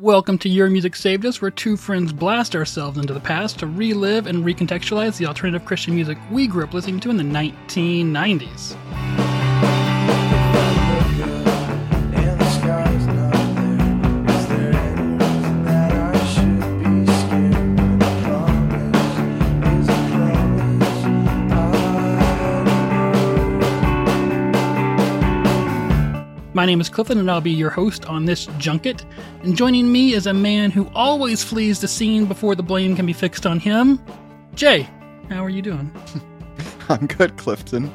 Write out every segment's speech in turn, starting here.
Welcome to Your Music Saved Us, where two friends blast ourselves into the past to relive and recontextualize the alternative Christian music we grew up listening to in the 1990s. My name is Clifton, and I'll be your host on this junket. And joining me is a man who always flees the scene before the blame can be fixed on him. Jay, how are you doing? I'm good, Clifton.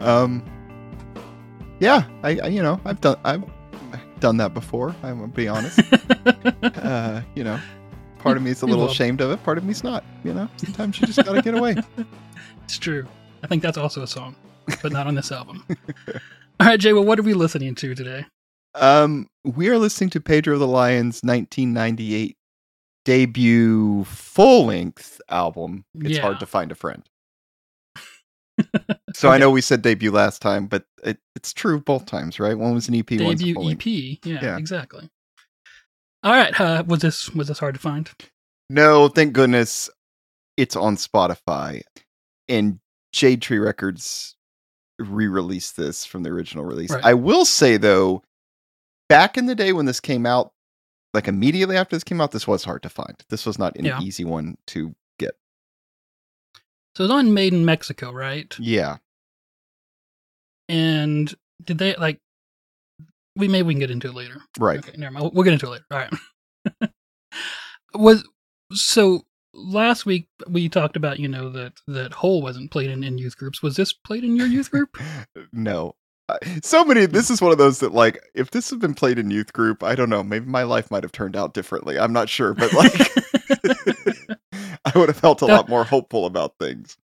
Um, yeah, I, I you know I've done I've done that before. I'm gonna be honest. uh, you know, part of me is a little ashamed of it. Part of me's not. You know, sometimes you just gotta get away. It's true. I think that's also a song, but not on this album. All right, Jay, well, what are we listening to today? Um, we are listening to Pedro the Lion's 1998 debut full length album. It's Yeah. hard to find a friend. So I know we said debut last time, but it, it's true both times, right? One was an EP, one's a Debut full. EP. Yeah, Yeah. exactly. All right, uh, was this was this hard to find? No, thank goodness it's on Spotify. And Jade Tree Records re-released this from the original release. Right. I will say though, back in the day when this came out, like immediately after this came out, this was hard to find. This was not an Yeah. easy one to get. So it's on Made in Mexico, right? Yeah. And did they like? We maybe we can get into it later. Right. Okay, never mind. We'll get into it later. All right. was so last week we talked about you know that that Hole wasn't played in, in youth groups. Was this played in your youth group? No. Uh, So many this is one of those that like if this had been played in youth group, I don't know, maybe my life might have turned out differently. I'm not sure, but like I would have felt a That- lot more hopeful about things.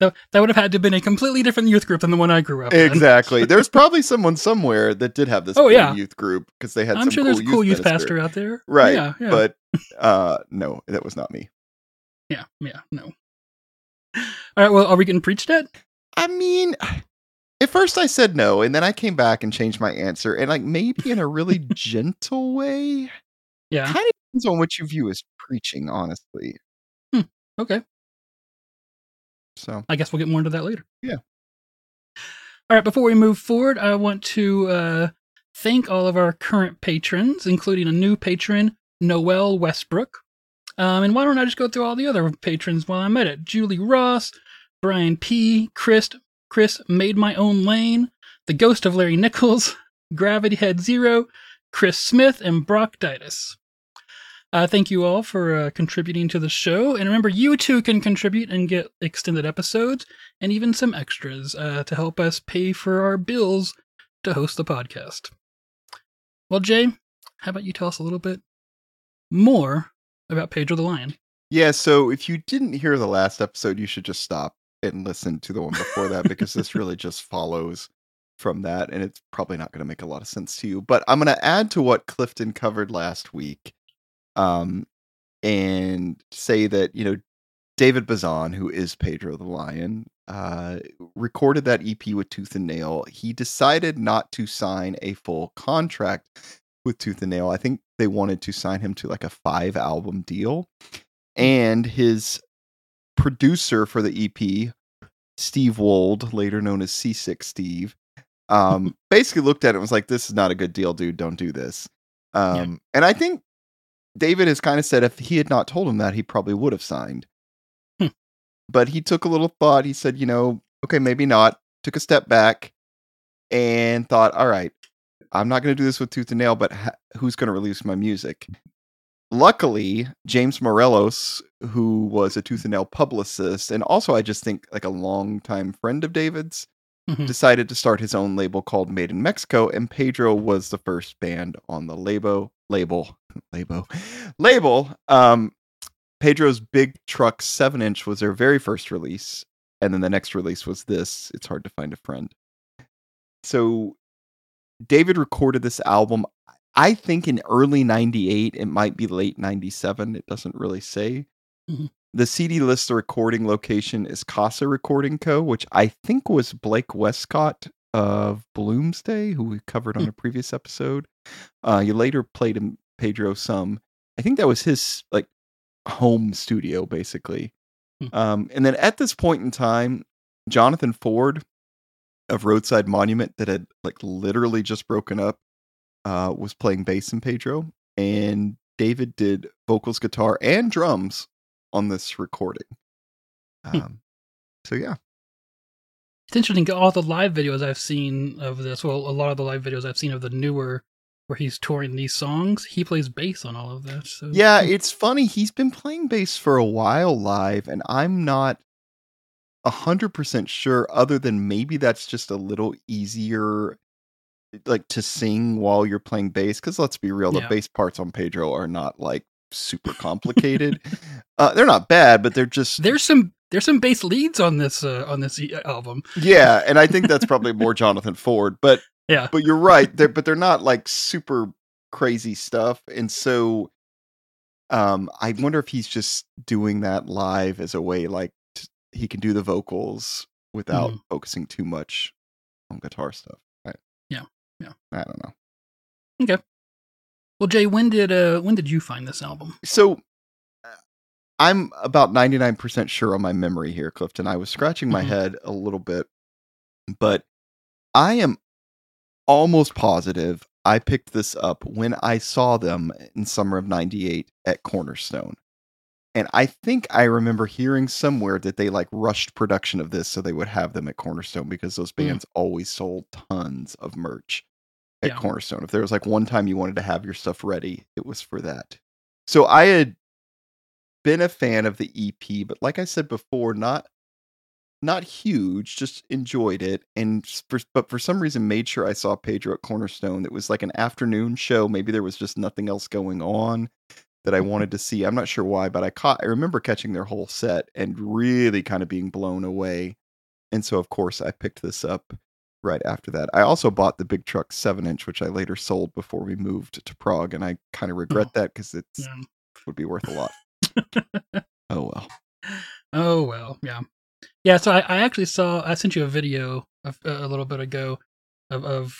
that, that would have had to have been a completely different youth group than the one I grew up in. Exactly. There's probably someone somewhere that did have this Oh, yeah. youth group because they had I'm sure cool there's a cool youth, minister. pastor out there. Right. Yeah. Yeah. But uh no, that was not me. Yeah. Yeah. No. All right. Well, are we getting preached at? I mean, at first I said no, and then I came back and changed my answer, and like maybe in a really gentle way. Yeah. Kind of depends on what you view as preaching, honestly. Okay. So I guess we'll get more into that later. Yeah. All right. Before we move forward, I want to uh, thank all of our current patrons, including a new patron, Noel Westbrook. Um, and why don't I just go through all the other patrons while I'm at it? Julie Ross, Brian P, Chris, Chris made my own lane, the ghost of Larry Nichols, Gravity Head Zero, Chris Smith, and Brock Ditus. Uh, thank you all for uh, contributing to the show. And remember, you too can contribute and get extended episodes and even some extras uh, to help us pay for our bills to host the podcast. Well, Jay, how about you tell us a little bit more about Pedro the Lion? yeah, so if you didn't hear the last episode, you should just stop and listen to the one before that because this really just follows from that, and it's probably not going to make a lot of sense to you. But I'm going to add to what Clifton covered last week, um, and say that you know David Bazan, who is Pedro the Lion, uh, recorded that EP with Tooth and Nail. He decided not to sign a full contract with Tooth and Nail. I think they wanted to sign him to like a five album deal. And his producer for the EP, Steve Wold, later known as Seasick Steve, um, basically looked at it and was like, This is not a good deal, dude. Don't do this. Um, And I think David has kind of said if he had not told him that, he probably would have signed. Hmm. But he took a little thought. He said, You know, okay, maybe not. Took a step back and thought, All right, I'm not going to do this with Tooth and Nail, but ha- who's going to release my music? Luckily, James Morelos, who was a Tooth and Nail publicist, and also I just think like a longtime friend of David's, Mhm. decided to start his own label called Made in Mexico, and Pedro was the first band on the label. Label, label, label. Um, Pedro's Big Truck seven inch was their very first release, and then the next release was this. It's hard to find a friend. So, David recorded this album. I think in early '98. It might be late '97. It doesn't really say. Mhm. The CD lists the recording location is Casa Recording Co., which I think was Blake Wescott of Bloomsday, who we covered on Hmm. a previous episode. Uh, you later played him, Pedro some. I think that was his like home studio basically. Hmm. Um, and then at this point in time, Jonathan Ford of Roadside Monument, that had like literally just broken up, uh, was playing bass in Pedro, and David did vocals, guitar, and drums on this recording. Hmm. Um, so yeah, It's interesting. All the live videos I've seen of this, well, a lot of the live videos I've seen of the newer, where he's touring these songs, he plays bass on all of this. So yeah, it's funny. He's been playing bass for a while live, and I'm not a hundred percent sure. Other than maybe that's just a little easier, like to sing while you're playing bass. Because let's be real, the bass parts on Pedro are not like super complicated. uh, they're not bad, but they're just there's some there's some bass leads on this uh, on this e- album. yeah. And I think that's probably more Jonathan Ford, but Yeah, but you're right. They're, but they're not like super crazy stuff. And so um I wonder if he's just doing that live as a way like he can do the vocals without Mhm. focusing too much on guitar stuff. I, Yeah, yeah. I don't know. Okay. Well, Jay, when did uh when did you find this album? So uh, I'm about 99% sure on my memory here, Clifton. I was scratching my Mhm. head a little bit, but I am almost positive I picked this up when I saw them in summer of 98 at Cornerstone. And I think I remember hearing somewhere that they like rushed production of this so they would have them at Cornerstone because those Mm. bands always sold tons of merch at Yeah. Cornerstone. If there was like one time you wanted to have your stuff ready, it was for that. So I had been a fan of the EP, but like I said before, not not huge, just enjoyed it and for, but for some reason made sure I saw Pedro at Cornerstone. It was like an afternoon show. Maybe there was just nothing else going on that I wanted to see. I'm not sure why, but I caught I remember catching their whole set and really kind of being blown away. And so of course I picked this up right after that. I also bought the Big Truck 7 inch, which I later sold before we moved to Prague, and I kind of oh, regret that because it Yeah. would be worth a lot. oh well. Oh well, yeah, yeah. So I, I actually saw. I sent you a video of, a little bit ago of, of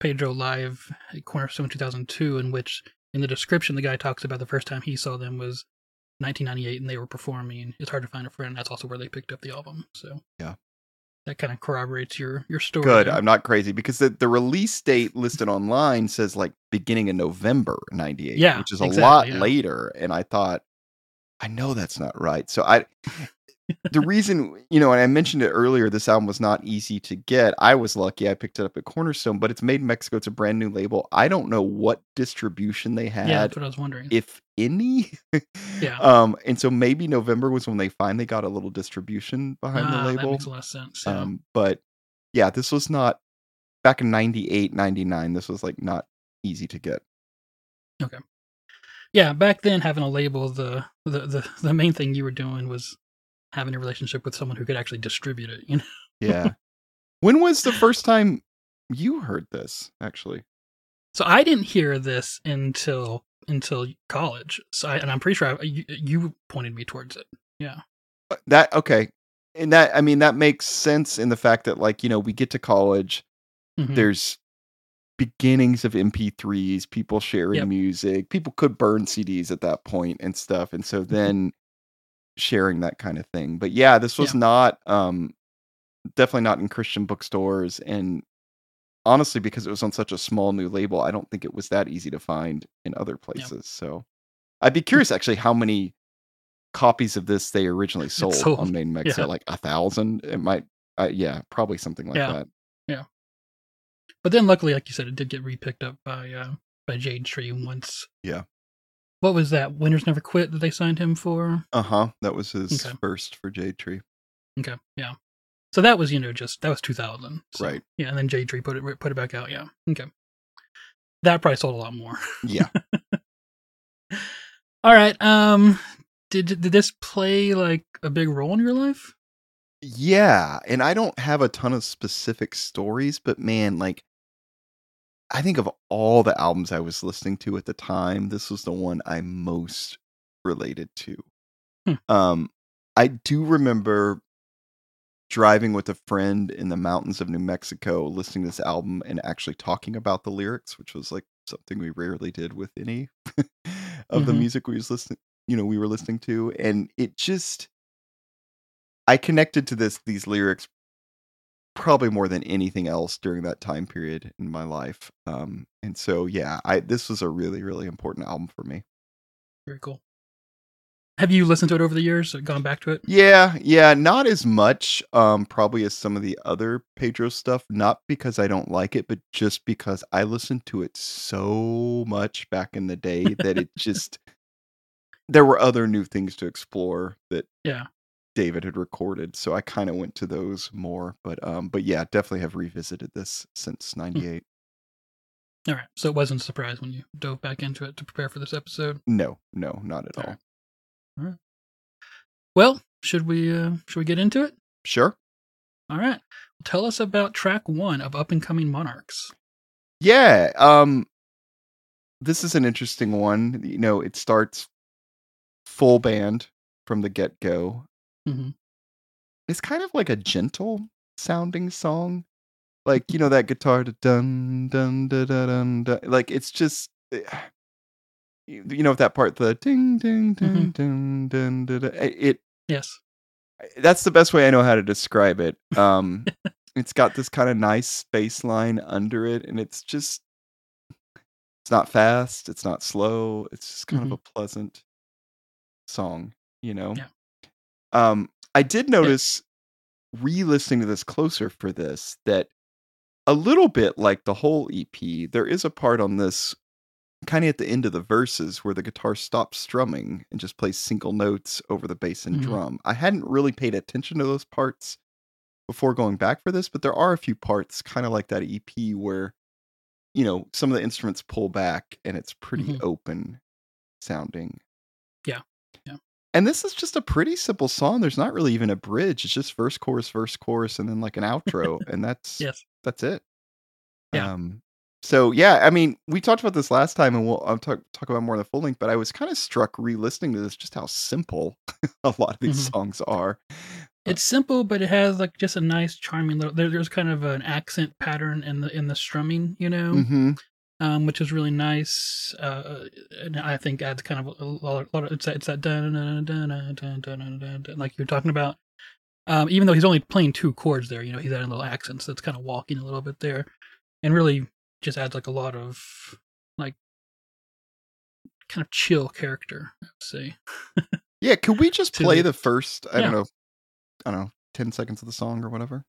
Pedro live at Cornerstone 2002, in which in the description the guy talks about the first time he saw them was 1998, and they were performing. It's hard to find a friend. That's also where they picked up the album. So Yeah. that kind of corroborates your your story. Good. I'm not crazy because the, the release date listed online says like beginning of November 98, Yeah, which is a exactly, lot yeah. later. And I thought, I know that's not right. So I, the reason, you know, and I mentioned it earlier, this album was not easy to get. I was lucky I picked it up at Cornerstone, but it's made in Mexico. It's a brand new label. I don't know what distribution they had. yeah, that's what I was wondering. if any. Yeah. Um, and so maybe November was when they finally got a little distribution behind Ah, the label. that makes a lot of sense. yeah. Um, but yeah, this was not back in 98, 99. This was like not easy to get. Okay yeah, back then having a label, the, the the the main thing you were doing was having a relationship with someone who could actually distribute it. You know. Yeah. when was the first time you heard this, actually? So I didn't hear this until until college. So I, and I'm pretty sure I, you, you pointed me towards it. Yeah. That, okay. And that, I mean, that makes sense in the fact that, like, you know, we get to college, Mhm. there's beginnings of MP3s, people sharing Yep. music. People could burn CDs at that point and stuff. And so then sharing that kind of thing. But yeah, this was Yeah. not um definitely not in Christian bookstores and honestly because it was on such a small new label, I don't think it was that easy to find in other places. So I'd be curious actually how many copies of this they originally sold, sold, on Made in Mexico, yeah. like a thousand. It might uh, yeah, probably something like that. Yeah. But then, luckily, like you said, it did get repicked up by uh, by Jade Tree once. Yeah. What was that? Winners Never Quit that they signed him for? Uh-huh. That was his Okay. first for Jade Tree. Okay, yeah. So that was you know just that was 2000. So, Right. Yeah, and then Jade Tree put it put it back out. Yeah. Okay. That probably sold a lot more. Yeah. All right. Um, did did this play like a big role in your life? Yeah, and I don't have a ton of specific stories, but man, like I think of all the albums I was listening to at the time, this was the one I most related to. Hmm. Um I do remember driving with a friend in the mountains of New Mexico listening to this album and actually talking about the lyrics, which was like something we rarely did with any of the Mhm. music we was listening, you know, we were listening to, and it just I connected to this these lyrics probably more than anything else during that time period in my life. Um, and so yeah, I this was a really really important album for me. Very cool. Have you listened to it over the years? Gone back to it? Yeah, yeah, not as much, um, probably as some of the other Pedro stuff. Not because I don't like it, but just because I listened to it so much back in the day that it just there were other new things to explore that Yeah. David had recorded, so I kind of went to those more. But um, but yeah, definitely have revisited this since '98. All right. So it wasn't a surprise when you dove back into it to prepare for this episode. No, no, not at all. Alright. Well, should we uh should we get into it? Sure. All right. Tell us about track one of Up and Coming Monarchs. Yeah. Um this is an interesting one. You know, it starts full band from the get-go. Hmm It's kind of like a gentle sounding song. Like, you know that guitar dun dun dun dun dun, dun. like it's just eh, you know that part the ding ding ding ding dun, dun, dun, it Yes. that's the best way I know how to describe it. Um, it's got this kind of nice bass line under it, and it's just it's not fast, it's not slow, it's just kind of a pleasant song, you know. Yeah. Um, I did notice re-listening to this closer for this that a little bit like the whole EP, there is a part on this kind of at the end of the verses where the guitar stops strumming and just plays single notes over the bass and Mhm. drum. I hadn't really paid attention to those parts before going back for this, but there are a few parts kind of like that EP where you know some of the instruments pull back and it's pretty Mhm. open sounding. Yeah. Yeah. And this is just a pretty simple song. There's not really even a bridge. It's just verse, chorus, verse, chorus, and then like an outro, and that's Yes. that's it. Yeah. Um, so yeah, I mean, we talked about this last time, and we'll I'll talk talk about more in the full length. But I was kind of struck re-listening to this, just how simple a lot of these Mhm. songs are. It's simple, but it has like just a nice, charming little. There, there's kind of an accent pattern in the in the strumming, you know, hmm um, which is really nice. Uh, and I think adds kind of a lot. of, it's that it's that dun dun dun dun dun dun dun dun, like you're talking about. Um, even though he's only playing two chords there, you know, he's adding little accents. That's kind of walking a little bit there, and really just adds like a lot of like kind of chill character. I would say. Yeah, could we just play the- the first? I Yeah. don't know. I don't know, ten seconds of the song or whatever.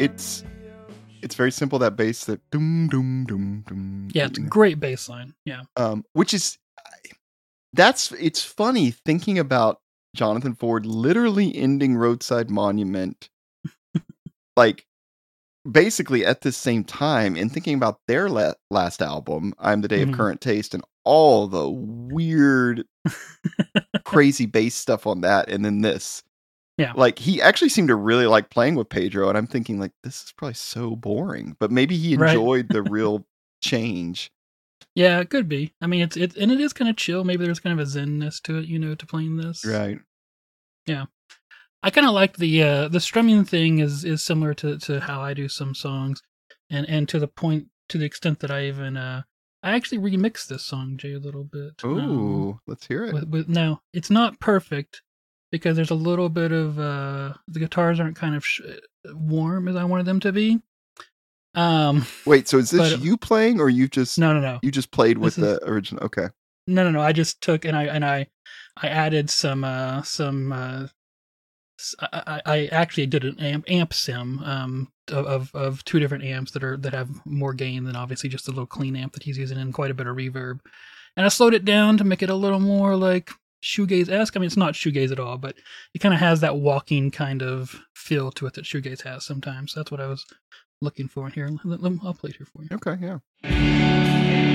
It's it's very simple. That bass, that doom doom doom doom. Yeah, it's a great bass line. Yeah. um, which is that's it's funny thinking about Jonathan Ford literally ending Roadside Monument, like basically at the same time, and thinking about their la- last album, "I'm the Day Mhm. of Current Taste," and all the weird, crazy bass stuff on that, and then this. Yeah. Like he actually seemed to really like playing with Pedro, and I'm thinking like this is probably so boring, but maybe he Right. enjoyed the real change. Yeah, it could be. I mean, it's it and it is kind of chill. Maybe there's kind of a zenness to it, you know, to playing this. Right. Yeah. I kind of like the uh the strumming thing is is similar to to how I do some songs, and and to the point to the extent that I even uh I actually remixed this song Jay a little bit. um, Ooh, let's hear it. with, with now it's not perfect because there's a little bit of uh the guitars aren't kind of sh- warm as I wanted them to be. Um, Wait, so is this but- you playing, or you just no, no, no. you just played with This is- the original? Okay. No, no, no. I just took and I and I I added some uh some uh I, I- actually did an amp amp sim um of, of of two different amps that are that have more gain than obviously just a little clean amp that he's using and quite a bit of reverb. And I slowed it down to make it a little more like shoegaze esque. I mean, it's not shoegaze at all, but it kind of has that walking kind of feel to it that shoegaze has sometimes. That's what I was looking for in here. I'll play it here for you. Okay. Yeah.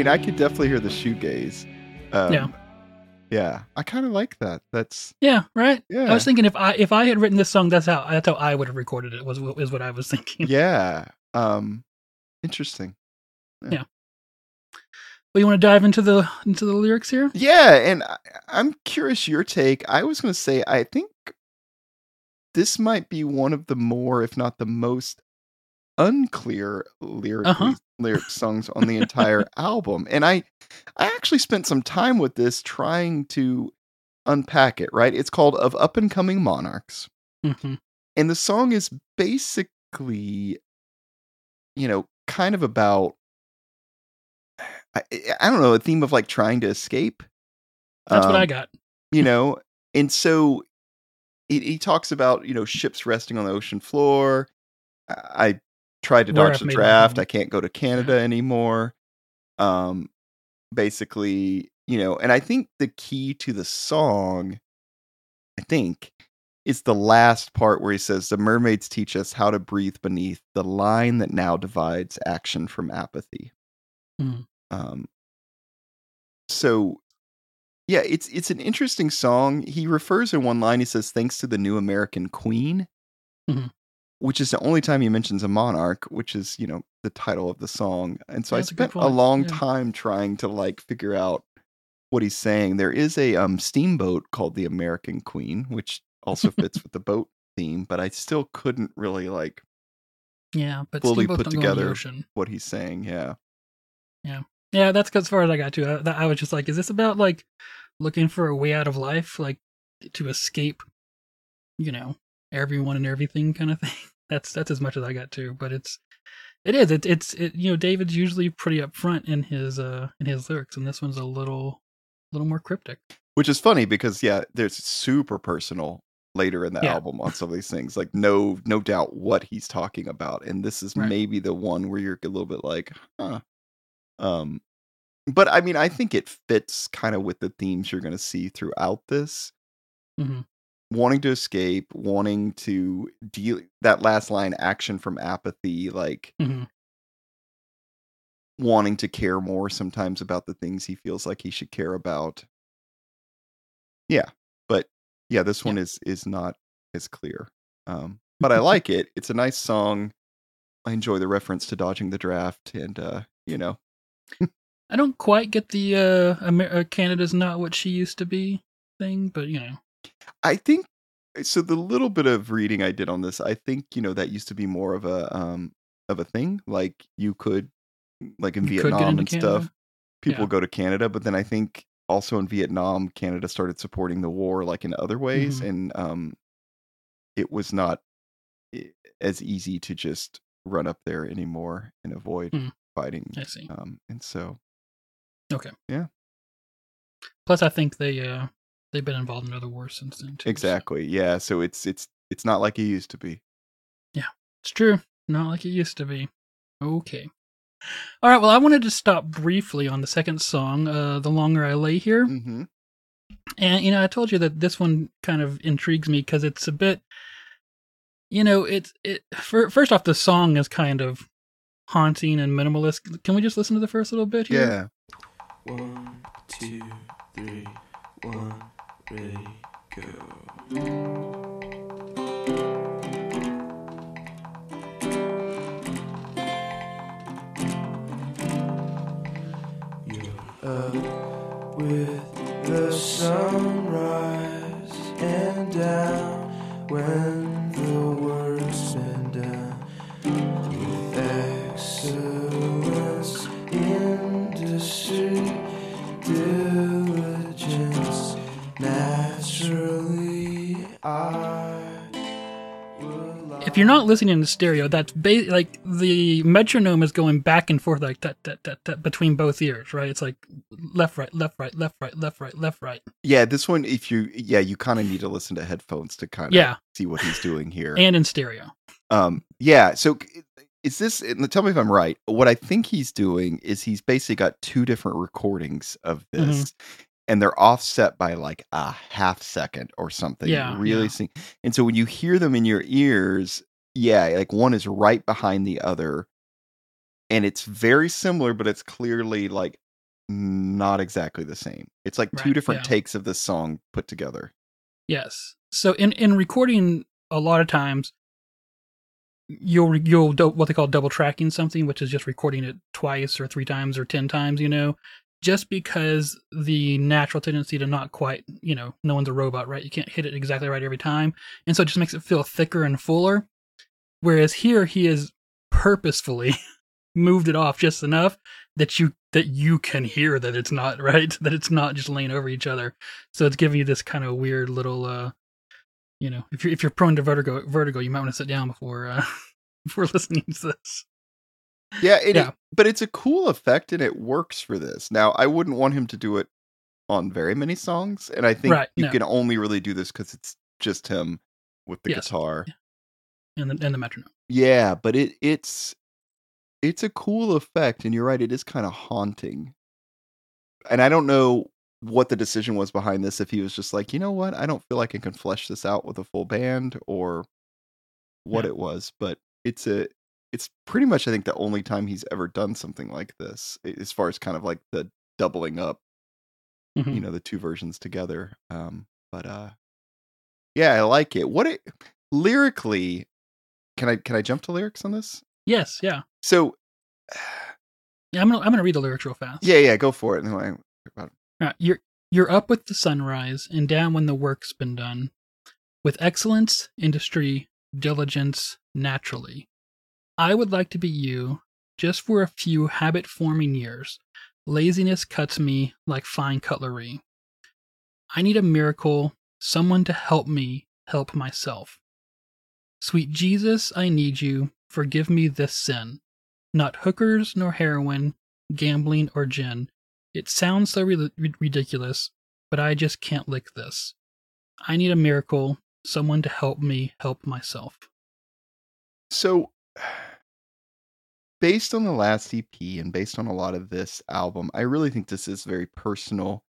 Mean, I could definitely hear the shoegaze. Um, Yeah. Yeah, I kind of like that. That's Yeah, right. yeah, I was thinking if I if I had written this song, that's how that's how I would have recorded it. Was is what I was thinking. yeah. Um, interesting. Yeah. Well, you want to dive into the into the lyrics here? Yeah, and I, I'm curious your take. I was going to say I think this might be one of the more, if not the most, unclear lyric Uh-huh. lyric songs on the entire album. And I, I actually spent some time with this trying to unpack it. Right? It's called "Of Up and Coming Monarchs." hmm and the song is basically you know kind of about I, I don't know a theme of like trying to escape That's what Um, I got. you know and so he, he talks about you know ships resting on the ocean floor I tried to dodge the draft i can't go to canada anymore. Um basically you know and i think the key to the song i think is the last part where he says the mermaids teach us how to breathe beneath the line that now divides action from apathy. Mhm. um so yeah it's it's an interesting song. He refers in one line he says thanks to the new american queen. Mhm. Which is the only time he mentions a monarch which is you know the title of the song and so i That's a spent a point, long yeah. time trying to like figure out what he's saying there is a um steamboat called the american queen which also fits with the boat theme but i still couldn't really like Yeah, but fully put don't go in the together. ocean. what he's saying yeah Yeah, yeah. that's as far as I got to. I, I was just like, is this about like looking for a way out of life, like to escape, you know, everyone and everything kind of thing? That's that's as much as I got to. But it's it is it, it's it you know David's usually pretty upfront in his uh in his lyrics, and this one's a little little more cryptic. which is funny because yeah there's super personal later in the Yeah. album on some of these things like no no doubt what he's talking about and this is Right. maybe the one where you're a little bit like huh um but i mean i think it fits kind of with the themes you're going to see throughout this hmm wanting to escape wanting to deal that last line action from apathy like hmm wanting to care more sometimes about the things he feels like he should care about. Yeah, but yeah, this one is is not as clear. Um, but I like it. It's a nice song. I enjoy the reference to dodging the draft, and uh, you know, I don't quite get the uh, Amer- uh Canada's not what she used to be thing, but you know, I think so. The little bit of reading I did on this, I think you know that used to be more of a um of a thing. Like you could, like in You Vietnam and Canada? stuff, people Yeah. go to Canada. But then I think also in Vietnam, Canada started supporting the war like in other ways, Mhm. and um, it was not as easy to just run up there anymore and avoid Hmm. fighting. I see. Um, and so Okay. Yeah. Plus, I think they uh they've been involved in other wars since then too. so- exactly, yeah. So it's it's it's not like it used to be. Yeah, it's true. Not like it used to be. Okay. All right. Well, I wanted to stop briefly on the second song, uh, "The Longer I Lay Here," hmm and you know, I told you that this one kind of intrigues me because it's a bit, you know, it's it. For, first off, the song is kind of haunting and minimalist. Can we just listen to the first little bit here? Yeah. One, two, three, one, ready, go. Up with the sunrise and down when you're not listening in stereo, that's ba- like the metronome is going back and forth like that, that, that, that between both ears, right? It's like left, right, left, right, left, right, left, right, left, right. Yeah, this one, if you, yeah, you kind of need to listen to headphones to kind of Yeah, see what he's doing here. and in stereo. um, yeah. So is this? and Tell me if I'm right. What I think he's doing is he's basically got two different recordings of Mm-hmm. this, and they're offset by like a half second or something. Yeah, really. yeah. sing- And so when you hear them in your ears, yeah, like one is right behind the other, and it's very similar, but it's clearly like not exactly the same. It's like two different yeah. takes of this song put together. Yes. So in in recording, a lot of times you'll you'll do what they call double tracking something, which is just recording it twice or three times or ten times. You know, just because the natural tendency to not quite, you know, no one's a robot, right? You can't hit it exactly right every time, and so it just makes it feel thicker and fuller. Whereas here, he is purposefully moved it off just enough that you that you can hear that it's not right that it's not just laying over each other so it's giving you this kind of weird little uh you know if you're if you're prone to vertigo vertigo you might want to sit down before uh before listening to this Yeah, it, Yeah. but it's a cool effect and it works for this. Now, I wouldn't want him to do it on very many songs, and I think Right, you no. can only really do this because it's just him with the Yes, guitar. yeah. And the, and the metronome Yeah, but it it's it's a cool effect, and you're right, it is kind of haunting. And I don't know what the decision was behind this. If he was just like, you know what, I don't feel like I can flesh this out with a full band, or what Yeah. it was, but it's a it's pretty much I think the only time he's ever done something like this, as far as kind of like the doubling up, Mhm. you know, the two versions together. Um, but uh, yeah, I like it. What it lyrically? Can I can I jump to lyrics on this? yes yeah So yeah i'm gonna i'm gonna read the lyrics real fast yeah, yeah, go for it. And then I- Right, you're you're up with the sunrise and down when the work's been done, with excellence, industry, diligence, naturally. I would like to be you, just for a few habit-forming years. Laziness cuts me like fine cutlery. I need a miracle, someone to help me help myself. Sweet Jesus, I need you. Forgive me this sin. Not hookers nor heroin, gambling or gin. It sounds so ri- ridiculous, but I just can't lick this. I need a miracle, someone to help me help myself. So, based on the last EP and based on a lot of this album, I really think this is very personal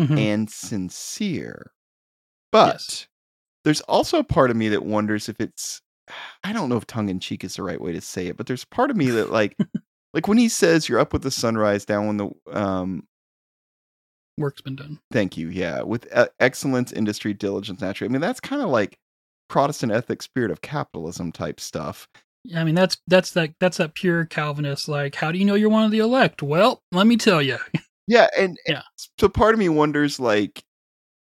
Mhm. and sincere. But Yes. There's also a part of me that wonders if it's I don't know if tongue in cheek is the right way to say it, but there's part of me that like like when he says you're up with the sunrise down when the um Work's been done. thank you, yeah, with uh, excellence, industry, diligence, naturally. I mean, that's kind of like Protestant ethic, spirit of capitalism type stuff. Yeah, I mean, that's that's that that's that pure Calvinist. Like, how do you know you're one of the elect? Well, let me tell you. Yeah, and, and Yeah. so part of me wonders, like,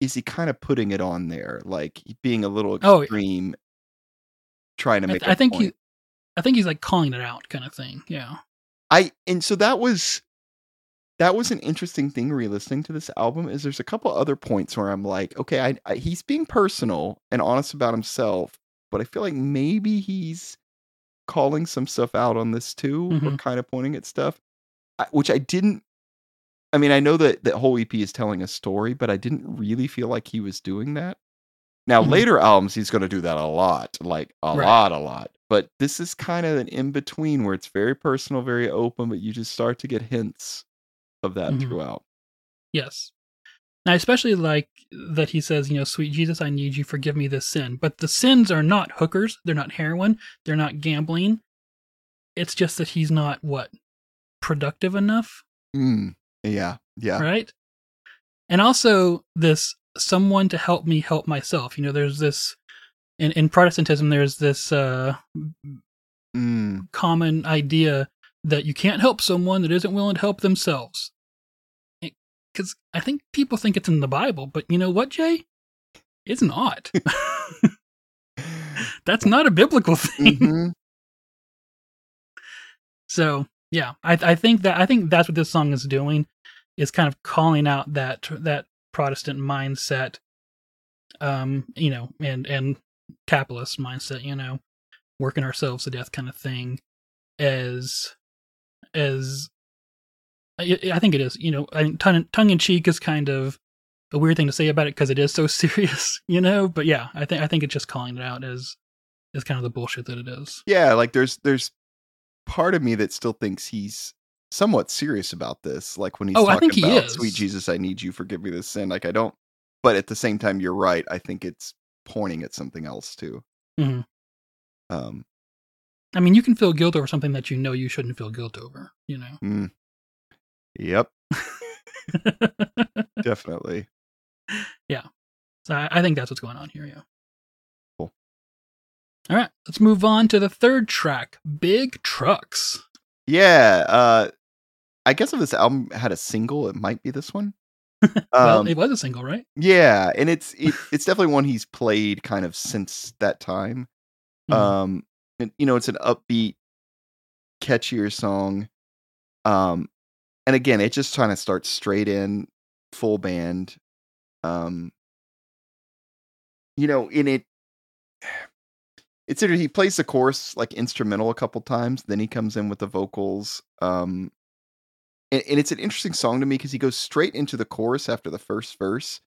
is he kind of putting it on there, like being a little Oh, extreme, trying to I, make? th- I think point? he, I think he's like calling it out, kind of thing. Yeah. I and so that was that was an interesting thing re-listening to this album. Is there's a couple other points where I'm like, okay, I, I he's being personal and honest about himself, but I feel like maybe he's calling some stuff out on this too, or Mhm. kind of pointing at stuff, I, which I didn't. I mean, I know that that whole EP is telling a story, but I didn't really feel like he was doing that. Now, Mhm. later albums, he's going to do that a lot, like a Right. lot, a lot. But this is kind of an in between where it's very personal, very open, but you just start to get hints of that Mhm. throughout. Yes. Now, especially like that he says, you know, sweet Jesus, I need you, forgive me this sin. But the sins are not hookers, they're not heroin, they're not gambling. It's just that he's not what productive enough, Mm, yeah, yeah, right? And also this someone to help me help myself. You know, there's this in, in Protestantism, there's this uh, mm, common idea that you can't help someone that isn't willing to help themselves. Because I think people think it's in the Bible, but you know what, Jay? It's not. That's not a biblical thing. mhm. So yeah, I, I think that I think that's what this song is doing, is kind of calling out that that Protestant mindset, um, you know, and and capitalist mindset, you know, working ourselves to death kind of thing, as as I, think it is, you know, I, tongue tongue in cheek is kind of a weird thing to say about it because it is so serious, you know. But yeah, I think I think it's just calling it out as as kind of the bullshit that it is. yeah. Like there's there's part of me that still thinks he's somewhat serious about this. Like when he's Oh, I talking think he about is. "Sweet Jesus, I need you, forgive me this sin." Like I don't, but at the same time, you're right. I think it's pointing at something else too. Mhm. Um, I mean, you can feel guilt over something that you know you shouldn't feel guilt over, you know. Mm. Yep, definitely. Yeah. So I, I think that's what's going on here. Yeah. All right, let's move on to the third track, "Big Trucks." Yeah, uh I guess if this album had a single, it might be this one. well, Um, it was a single, right? yeah, and it's it, it's definitely one he's played kind of since that time. Mhm. Um, and you know, it's an upbeat, catchier song. Um, and again, it just kind of starts straight in, full band. Um, you know, in it, it's. He plays the chorus like instrumental a couple times, then he comes in with the vocals. Um, and, and it's an interesting song to me because he goes straight into the chorus after the first verse.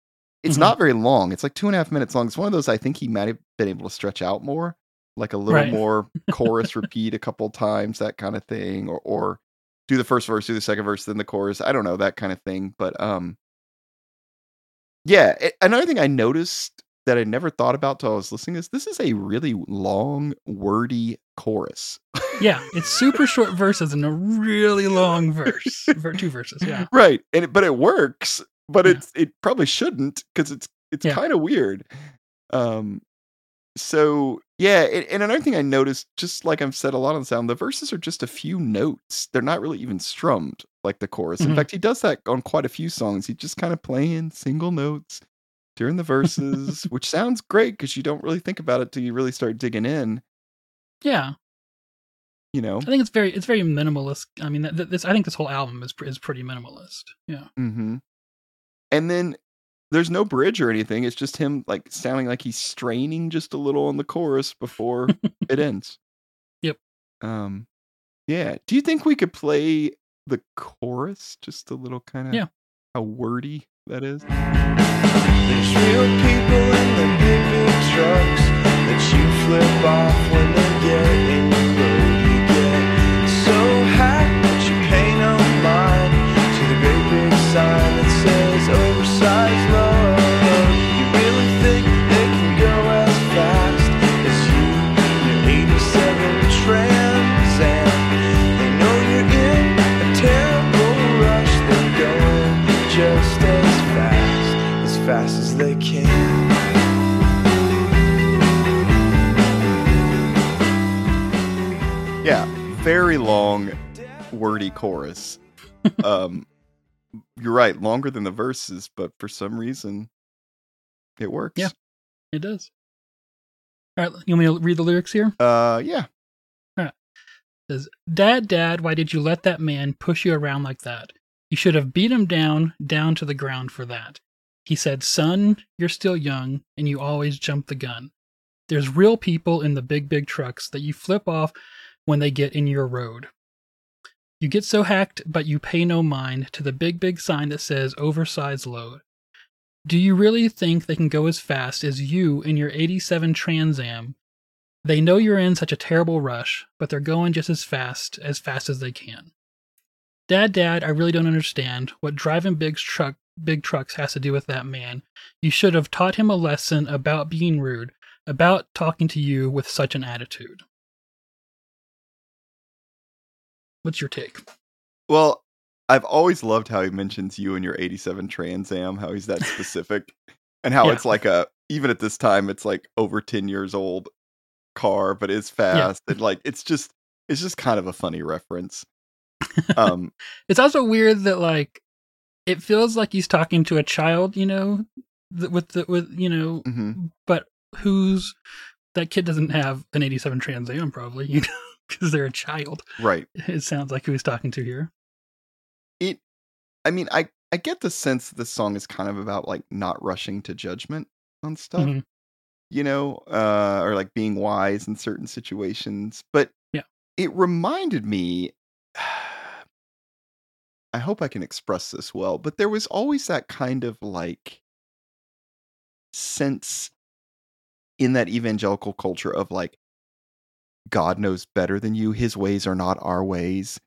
It's Mhm. not very long. It's like two and a half minutes long. It's one of those I think he might have been able to stretch out more, like a little Right. more chorus repeat a couple times, that kind of thing, or or do the first verse, do the second verse, then the chorus. I don't know that kind of thing, but um, yeah. a- another thing I noticed that I never thought about till I was listening is this is a really long, wordy chorus. Yeah, it's super short verses and a really long verse, two verses. Yeah, right and it, but it works but Yeah. it's it probably shouldn't because it's it's Yeah. kind of weird um so yeah and, and another thing i noticed just like i've said a lot on sound the verses are just a few notes they're not really even strummed like the chorus in Mhm. fact he does that on quite a few songs he's just kind of playing single notes during the verses which sounds great because you don't really think about it till you really start digging in yeah. you know I think it's very it's very minimalist. I mean, th- th- this I think this whole album is pr- is pretty minimalist. Yeah, Mm-hmm. And then there's no bridge or anything. It's just him like sounding like he's straining just a little on the chorus before it ends. Yep. Um yeah. Do you think we could play the chorus just a little kind of Yeah. how wordy that is? There's real people in the big, big trucks that you flip off when they get in as they can. Yeah. Very long, wordy chorus. um you're right, longer than the verses, but for some reason it works. Yeah. it does. All right, you want me to read the lyrics here? Uh yeah. It says, "Dad, Dad, why did you let that man push you around like that? You should have beat him down, down to the ground for that." He said, "Son, you're still young, and you always jump the gun. There's real people in the big, big trucks that you flip off when they get in your road. You get so hacked, but you pay no mind to the big, big sign that says oversized load. Do you really think they can go as fast as you in your 87 Trans Am? They know you're in such a terrible rush, but they're going just as fast, as fast as they can. Dad, Dad, I really don't understand what driving big truck, big trucks has to do with that man. You should have taught him a lesson about being rude, about talking to you with such an attitude. What's your take? Well, I've always loved how he mentions you and your 87 Trans Am, how he's that specific, and how Yeah. it's like a, even at this time, it's like over 10 years old car, but it's fast. And like, it's just, it's just kind of a funny reference. Um, It's also weird that like it feels like he's talking to a child, you know, with the with you know, mhm. but who's that kid doesn't have an 87 Trans Am probably, you know, because they're a child. right. It sounds like who he's talking to here. It, I mean, I, I get the sense that this song is kind of about like not rushing to judgment on stuff. Mhm. you know, uh, or like being wise in certain situations. But Yeah. it reminded me. I hope I can express this well, but there was always that kind of like sense in that evangelical culture of like, God knows better than you. His ways are not our ways.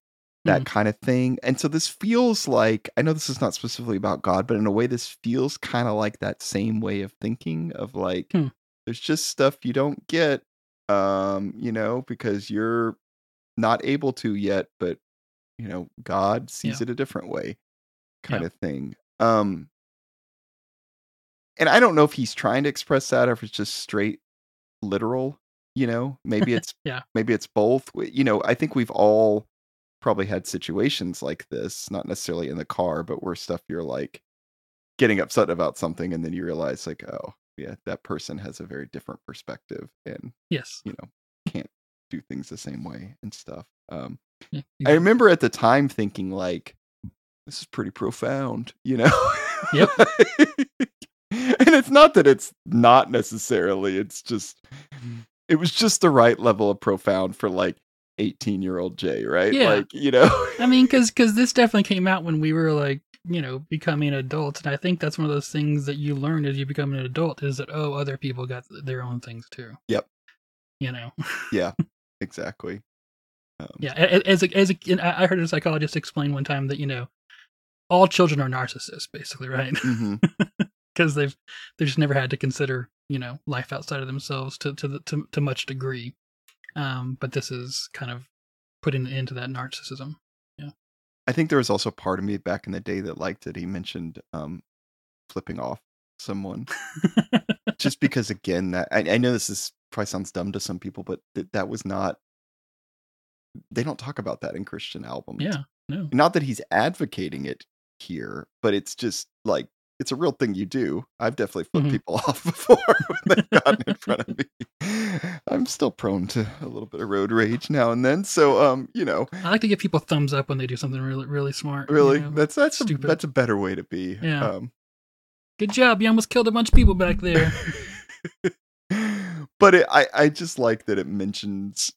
That kind of thing. And so this feels like I know this is not specifically about God, but in a way, this feels kind of like that same way of thinking of like, Hmm. there's just stuff you don't get, um, you know, because you're not able to yet, but you know god sees Yeah. it a different way kind Yeah. of thing um and i don't know if he's trying to express that or if it's just straight literal you know maybe it's Yeah. maybe it's both you know i think we've all probably had situations like this not necessarily in the car but where stuff you're like getting upset about something and then you realize like oh yeah that person has a very different perspective and Yes. you know can't do things the same way and stuff um i remember at the time thinking like this is pretty profound you know Yep. and it's not that it's not necessarily it's just mm-hmm. it was just the right level of profound for like 18 year old jay right Yeah. like you know I mean, because this definitely came out when we were like, you know, becoming adults, and I think that's one of those things that you learn as you become an adult is that oh, other people got their own things too. Yep. You know. yeah exactly um, Yeah. As a, as a, I heard a psychologist explain one time that you know, all children are narcissists, basically, right? Because they've they just never had to consider you know life outside of themselves to to the, to, to much degree. Um, but this is kind of putting an end to that narcissism. Yeah, I think there was also part of me back in the day that liked that he mentioned um, flipping off someone, just because again, that I, I know this is probably sounds dumb to some people, but th- that was not. They don't talk about that in Christian albums. yeah. No. not that he's advocating it here, but it's just like it's a real thing you do. I've definitely flipped Mhm. people off before when they've gotten in front of me. I'm still prone to a little bit of road rage now and then, so um, you know, I like to give people thumbs up when they do something really really smart. you really know? that's that's a, stupid. that's a better way to be. Yeah. Um, Good job. You almost killed a bunch of people back there. but it, I I just like that it mentions,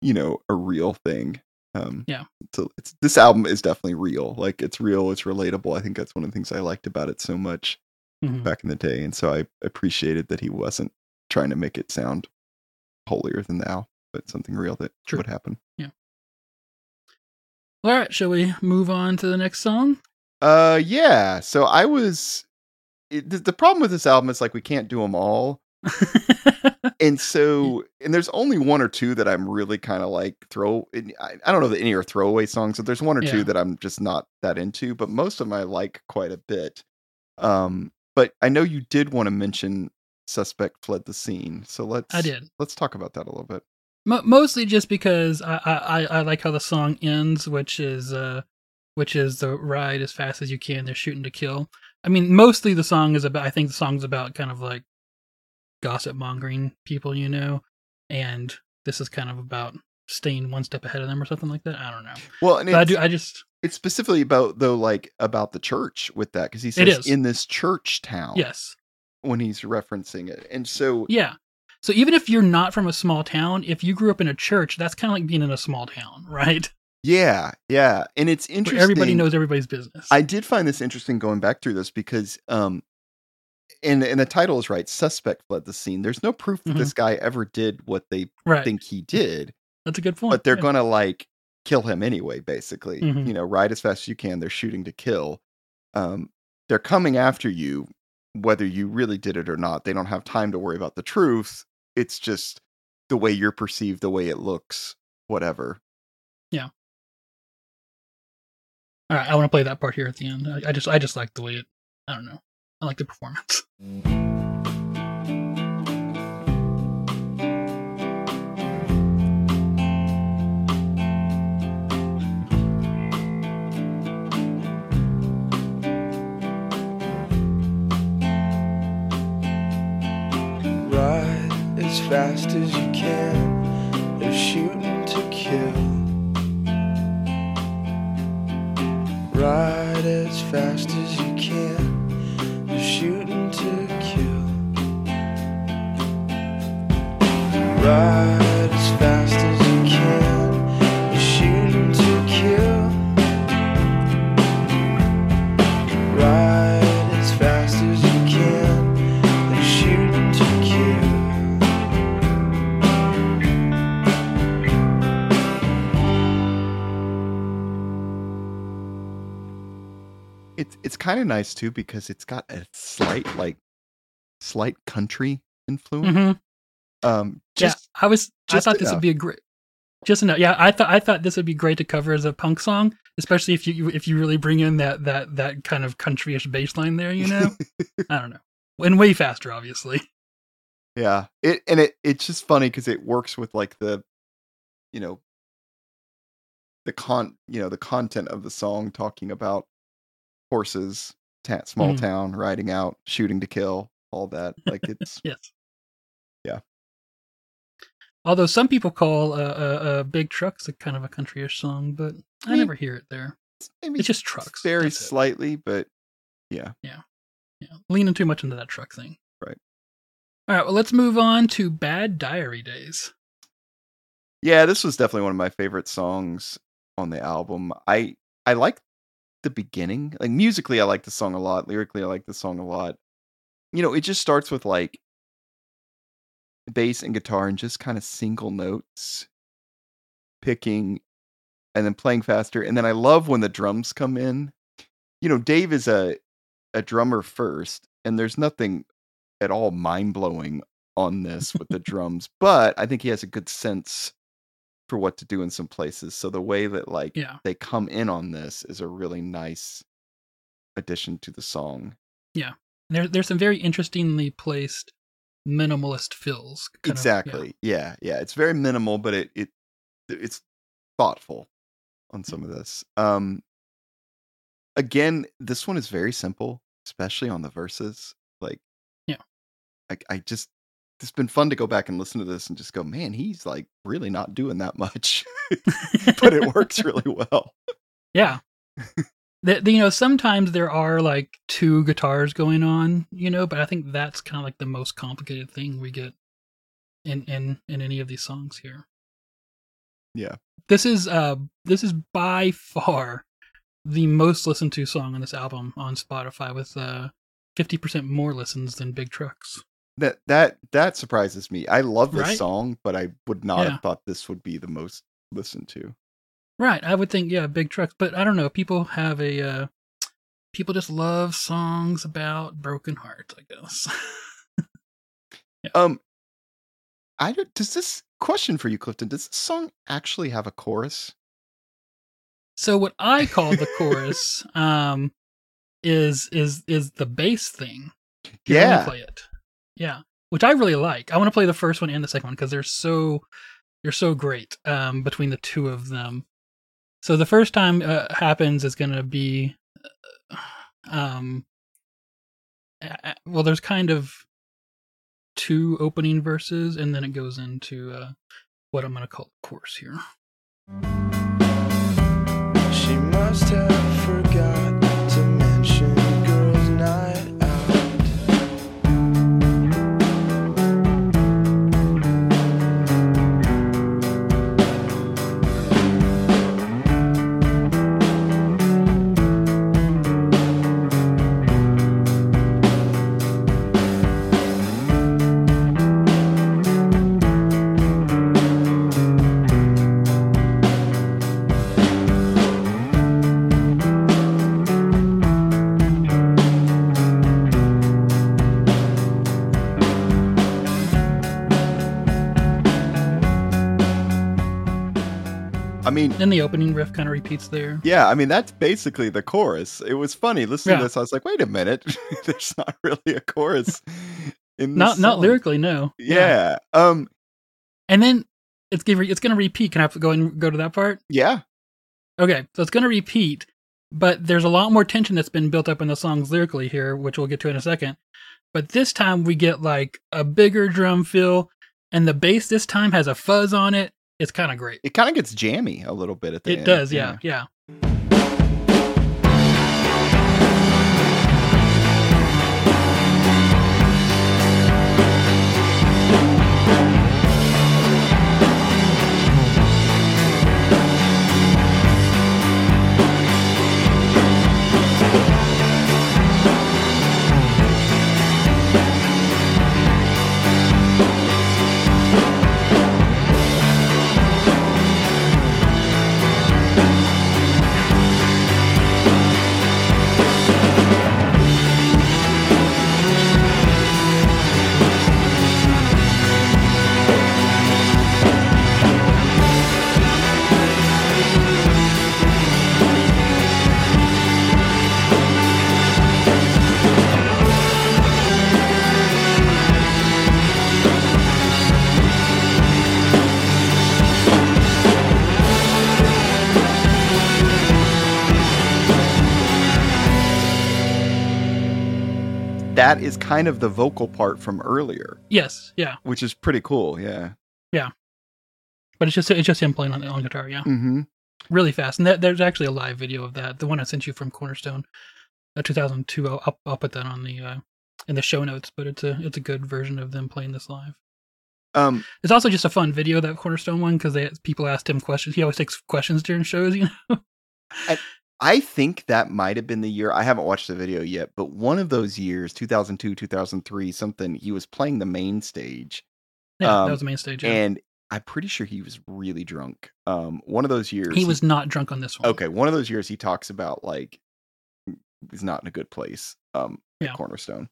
you know, a real thing. Um, Yeah. So it's this album is definitely real. Like it's real. It's relatable. I think that's one of the things I liked about it so much Mhm. back in the day, and so I appreciated that he wasn't trying to make it sound holier than thou, but something real that True. would happen. Yeah all right, shall we move on to the next song? Uh, yeah. So I was. It, the, the problem with this album is like we can't do them all. and so and there's only one or two that i'm really kind of like throw I, I don't know that any are throwaway songs but there's one or Yeah. two that i'm just not that into but most of them i like quite a bit um but i know you did want to mention suspect fled the scene so let's I did. let's talk about that a little bit Mo mostly just because I, I I- I like how the song ends, which is uh, which is the ride as fast as you can. They're shooting to kill. I mean, mostly the song is about. I think the song's about kind of like gossip mongering people, you know, and this is kind of about staying one step ahead of them or something like that. I don't know. well and I do. I just it's specifically about though like about the church with that because he says in this church town yes, when he's referencing it and so yeah. So even if you're not from a small town, if you grew up in a church, that's kind of like being in a small town, right? yeah yeah and it's Where interesting everybody knows everybody's business. I did find this interesting going back through this because um and and the title is right, suspect fled the scene. There's no proof that Mhm. this guy ever did what they right. think he did, That's a good point. but they're yeah. gonna like kill him anyway, basically. Mhm. You know, ride as fast as you can, they're shooting to kill. Um they're coming after you whether you really did it or not. They don't have time to worry about the truth. It's just the way you're perceived, the way it looks, whatever. Yeah. All right, I want to play that part here at the end. I, I just, I just like the way it. I don't know. I like the performance. Ride as fast as you can. They're shooting to kill. Ride as fast as you can. Ride as fast as you can. They're shooting to kill. Ride as fast as you can. They're shooting to kill. It's it's kind of nice too because it's got a slight like slight country influence. hmm Um Yeah, just I was. just I thought this would be a great. Just enough. Yeah, I thought I thought this would be great to cover as a punk song, especially if you if you really bring in that that that kind of countryish bass line there. You know, I don't know, and way faster, obviously. Yeah. It and it it's just funny because it works with like the, you know, the con you know the content of the song talking about horses, ta- small Mhm. town, riding out, shooting to kill, all that. Like it's Yes. Yeah. Although some people call uh, uh, uh, "Big Trucks" a kind of a countryish song, but I, I mean, never hear it there. it's It's just trucks. very that's it. slightly, but yeah. Yeah, leaning too much into that truck thing. Right. All right. Well, let's move on to "Bad Diary Days." Yeah, this was definitely one of my favorite songs on the album. I I like the beginning. Like musically I like the song a lot. Lyrically I like the song a lot. You know, it just starts with like bass and guitar and just kind of single notes picking and then playing faster. And then I love when the drums come in. You know, Dave is a a drummer first, and there's nothing at all mind blowing on this with the drums, but I think he has a good sense for what to do in some places. So the way that like Yeah. they come in on this is a really nice addition to the song. Yeah. There, there's some very interestingly placed minimalist fills. kind of- yeah. exactly. yeah. yeah, It's very minimal, but it it it's thoughtful on some of this. Um again, this one is very simple, especially on the verses. Like Yeah. I I just it's been fun to go back and listen to this and just go, man, he's like really not doing that much. but it works really well. Yeah. the- you know, sometimes there are like two guitars going on, you know, but I think that's kind of like the most complicated thing we get in in in any of these songs here. Yeah. This is uh this is by far the most listened to song on this album on Spotify with uh 50% more listens than Big Trucks. That that that surprises me. I love this Right? song, but I would not Yeah. have thought this would be the most listened to. Right. I would think, yeah, big trucks. But I don't know. People have a, uh, people just love songs about broken hearts, I guess. Um, I don't, does this question for you, Clifton? Does this song actually have a chorus? so what I call the chorus, um, is, is, is the bass thing. Here, let me Yeah. Play it. Yeah. Which I really like. I want to play the first one and the second one because they're so, they're so great, um, between the two of them. So the first time uh, happens is going to be, uh, um, well, there's kind of two opening verses, and then it goes into uh, what I'm going to call the chorus here. She must have I mean, Then the opening riff kind of repeats there. yeah, I mean that's basically the chorus. It was funny listening Yeah. to this. I was like, wait a minute, there's not really a chorus in this Not not lyrically, no. Yeah. Um. And then it's gonna it's gonna repeat. Can I go and go to that part? Yeah. Okay, so it's going to repeat, but there's a lot more tension that's been built up in the songs lyrically here, which we'll get to in a second. But this time we get like a bigger drum fill, and the bass this time has a fuzz on it. It's kind of great. It kind of gets jammy a little bit at the It end. It does, yeah, yeah. That is kind of the vocal part from earlier, Yes, yeah, which is pretty cool. Yeah. Yeah. But it's just it's just him playing on on guitar. Yeah, Mm-hmm. really fast. And that, there's actually a live video of that. The one I sent you from Cornerstone, uh, 2002. I'll, I'll, I'll put that on the uh, in the show notes. But it's a it's a good version of them playing this live. Um, It's also just a fun video that Cornerstone one because they people asked him questions. He always takes questions during shows. You know. I think that might have been the year. I haven't watched the video yet, but one of those years, 2002, 2003, something, he was playing the main stage. Yeah, Um, that was the main stage. Yeah. And I'm pretty sure he was really drunk. Um, one of those years. he was not drunk on this one. okay. One of those years he talks about like he's not in a good place. Um, Yeah. at Cornerstone.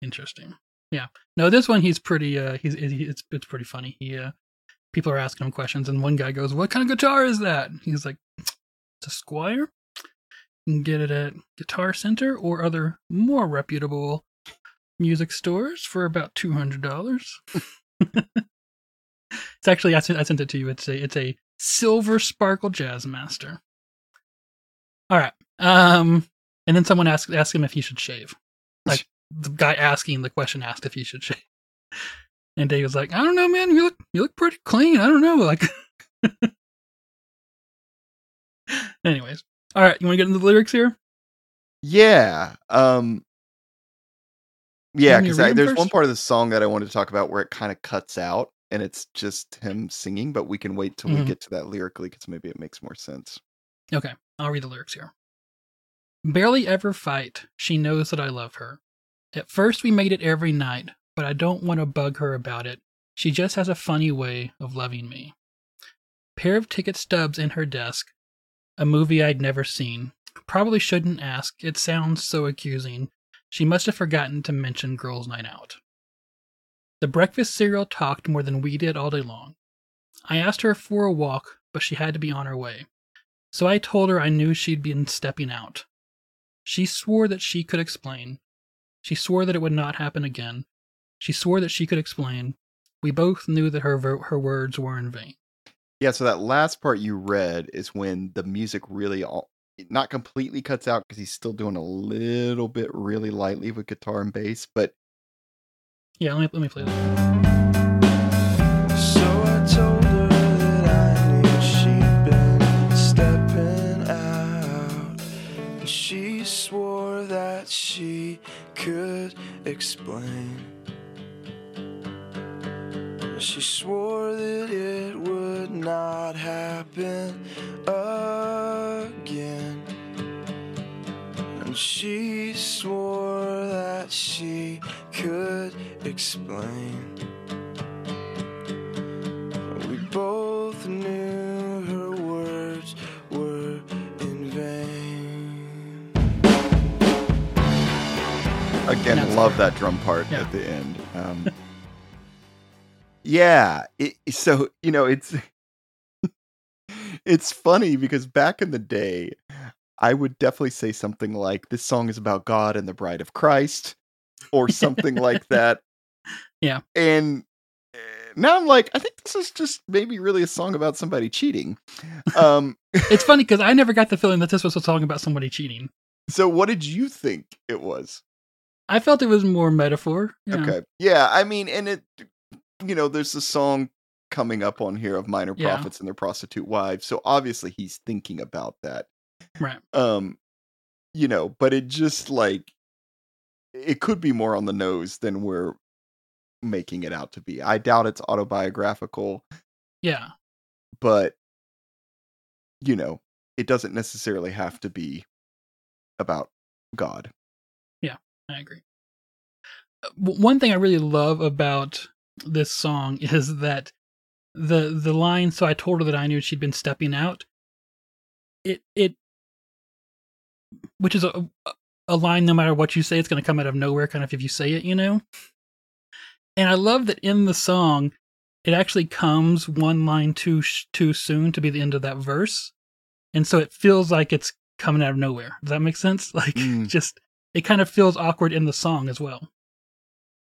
Interesting. Yeah. No, this one he's pretty. Uh, he's it's it's pretty funny. He uh, people are asking him questions, and one guy goes, "What kind of guitar is that?" He's like, "It's a Squier. You can get it at Guitar Center or other more reputable music stores for about two hundred dollars." it's actually I sent, I sent it to you. It's a it's a silver sparkle Jazzmaster. All right. Um, and then someone asked asked him if he should shave. Like the guy asking the question asked if he should shave. And Dave was like, I don't know, man. You look you look pretty clean. I don't know. Like Anyways. All right, you want to get into the lyrics here? Yeah. Um Yeah, want me to because there's one part of the song that I wanted to talk about where it kind of cuts out and it's just him singing, but we can wait till we Mhm. get to that lyrically because maybe it makes more sense. Okay, I'll read the lyrics here. Barely ever fight, she knows that I love her. At first, we made it every night, but I don't want to bug her about it. She just has a funny way of loving me. Pair of ticket stubs in her desk, a movie I'd never seen. Probably shouldn't ask, it sounds so accusing. She must have forgotten to mention girls' night out. The breakfast cereal talked more than we did all day long. I asked her for a walk, but she had to be on her way. So I told her I knew she'd been stepping out. She swore that she could explain. She swore that it would not happen again. She swore that she could explain. We both knew that her her words were in vain. Yeah, so that last part you read is when the music really all not completely cuts out because he's still doing a little bit really lightly with guitar and bass, but Yeah, let me let me play this. So I told her that I knew she'd been stepping out. And she swore that she could explain. She swore that it would not happen again. And she swore that she could explain. We both knew her words were in vain. again, love that drum part Yeah. at the end. Um, yeah, it, so you know it's it's funny because back in the day, I would definitely say something like, "This song is about God and the Bride of Christ," or something like that. Yeah. and uh, now I'm like, I think this is just maybe really a song about somebody cheating. Um, It's funny because I never got the feeling that this was a song about somebody cheating. so what did you think it was? I felt it was more metaphor. know. Okay. Yeah, I mean, and it, you know, there's a song coming up on here of minor Yeah. prophets and their prostitute wives. So obviously he's thinking about that. Right. Um, you know, but it just like it could be more on the nose than we're making it out to be. I doubt it's autobiographical, Yeah. but you know, it doesn't necessarily have to be about God. Yeah, I agree. Uh, One thing I really love about this song is that the the line so I told her that I knew she'd been stepping out it it which is a a line no matter what you say it's going to come out of nowhere kind of if you say it, you know. And I love that in the song it actually comes one line too sh- too soon to be the end of that verse. And so it feels like it's coming out of nowhere. Does that make sense? Like Mm. just it kind of feels awkward in the song as well.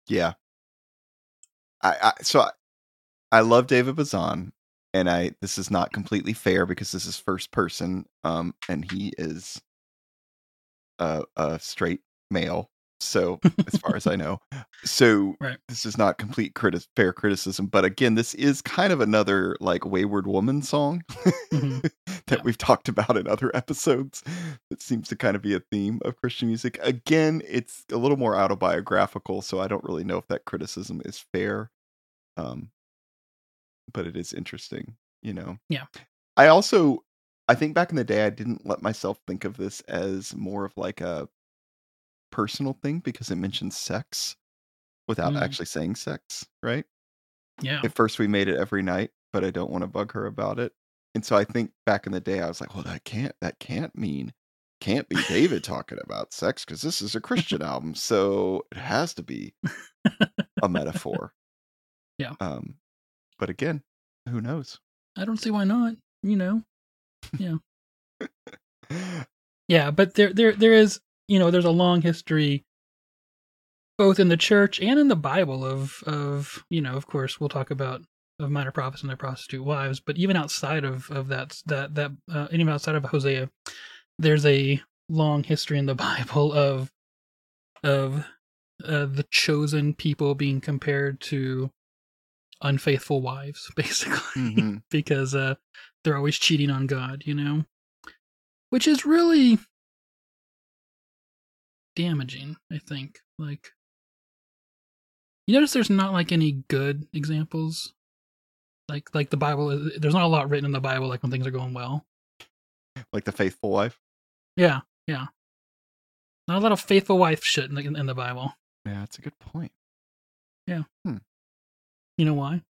Yeah. I, I so I, I love David Bazan and I this is not completely fair because this is first person um and he is a a straight male So, as far as I know, so Right. this is not complete criti- fair criticism, but again, this is kind of another like wayward woman song Mhm. that Yeah. we've talked about in other episodes. That seems to kind of be a theme of Christian music. Again, it's a little more autobiographical, so I don't really know if that criticism is fair. Um, but it is interesting, you know. Yeah. I also I think back in the day I didn't let myself think of this as more of like a personal thing because it mentions sex without Mm. actually saying sex, right? Yeah. At first we made it every night, but I don't want to bug her about it. And so I think back in the day I was like, well that can't that can't mean can't be David talking about sex because this is a Christian album, so it has to be a metaphor. Yeah. Um but again, who knows? I don't see why not. You know. Yeah, yeah. but there there there is you know there's a long history both in the church and in the Bible of of you know of course we'll talk about of minor prophets and their prostitute wives, but even outside of of that that that uh, even outside of Hosea, there's a long history in the Bible of of uh, the chosen people being compared to unfaithful wives, basically Mhm. because uh, they're always cheating on God, you know, which is really damaging. I think. Like, you notice there's not like any good examples. Like, like the Bible. is- There's not a lot written in the Bible. Like when things are going well. Like the faithful wife. Yeah, yeah. Not a lot of faithful wife shit in the, in the Bible. Yeah, that's a good point. Yeah. Hmm. You know why?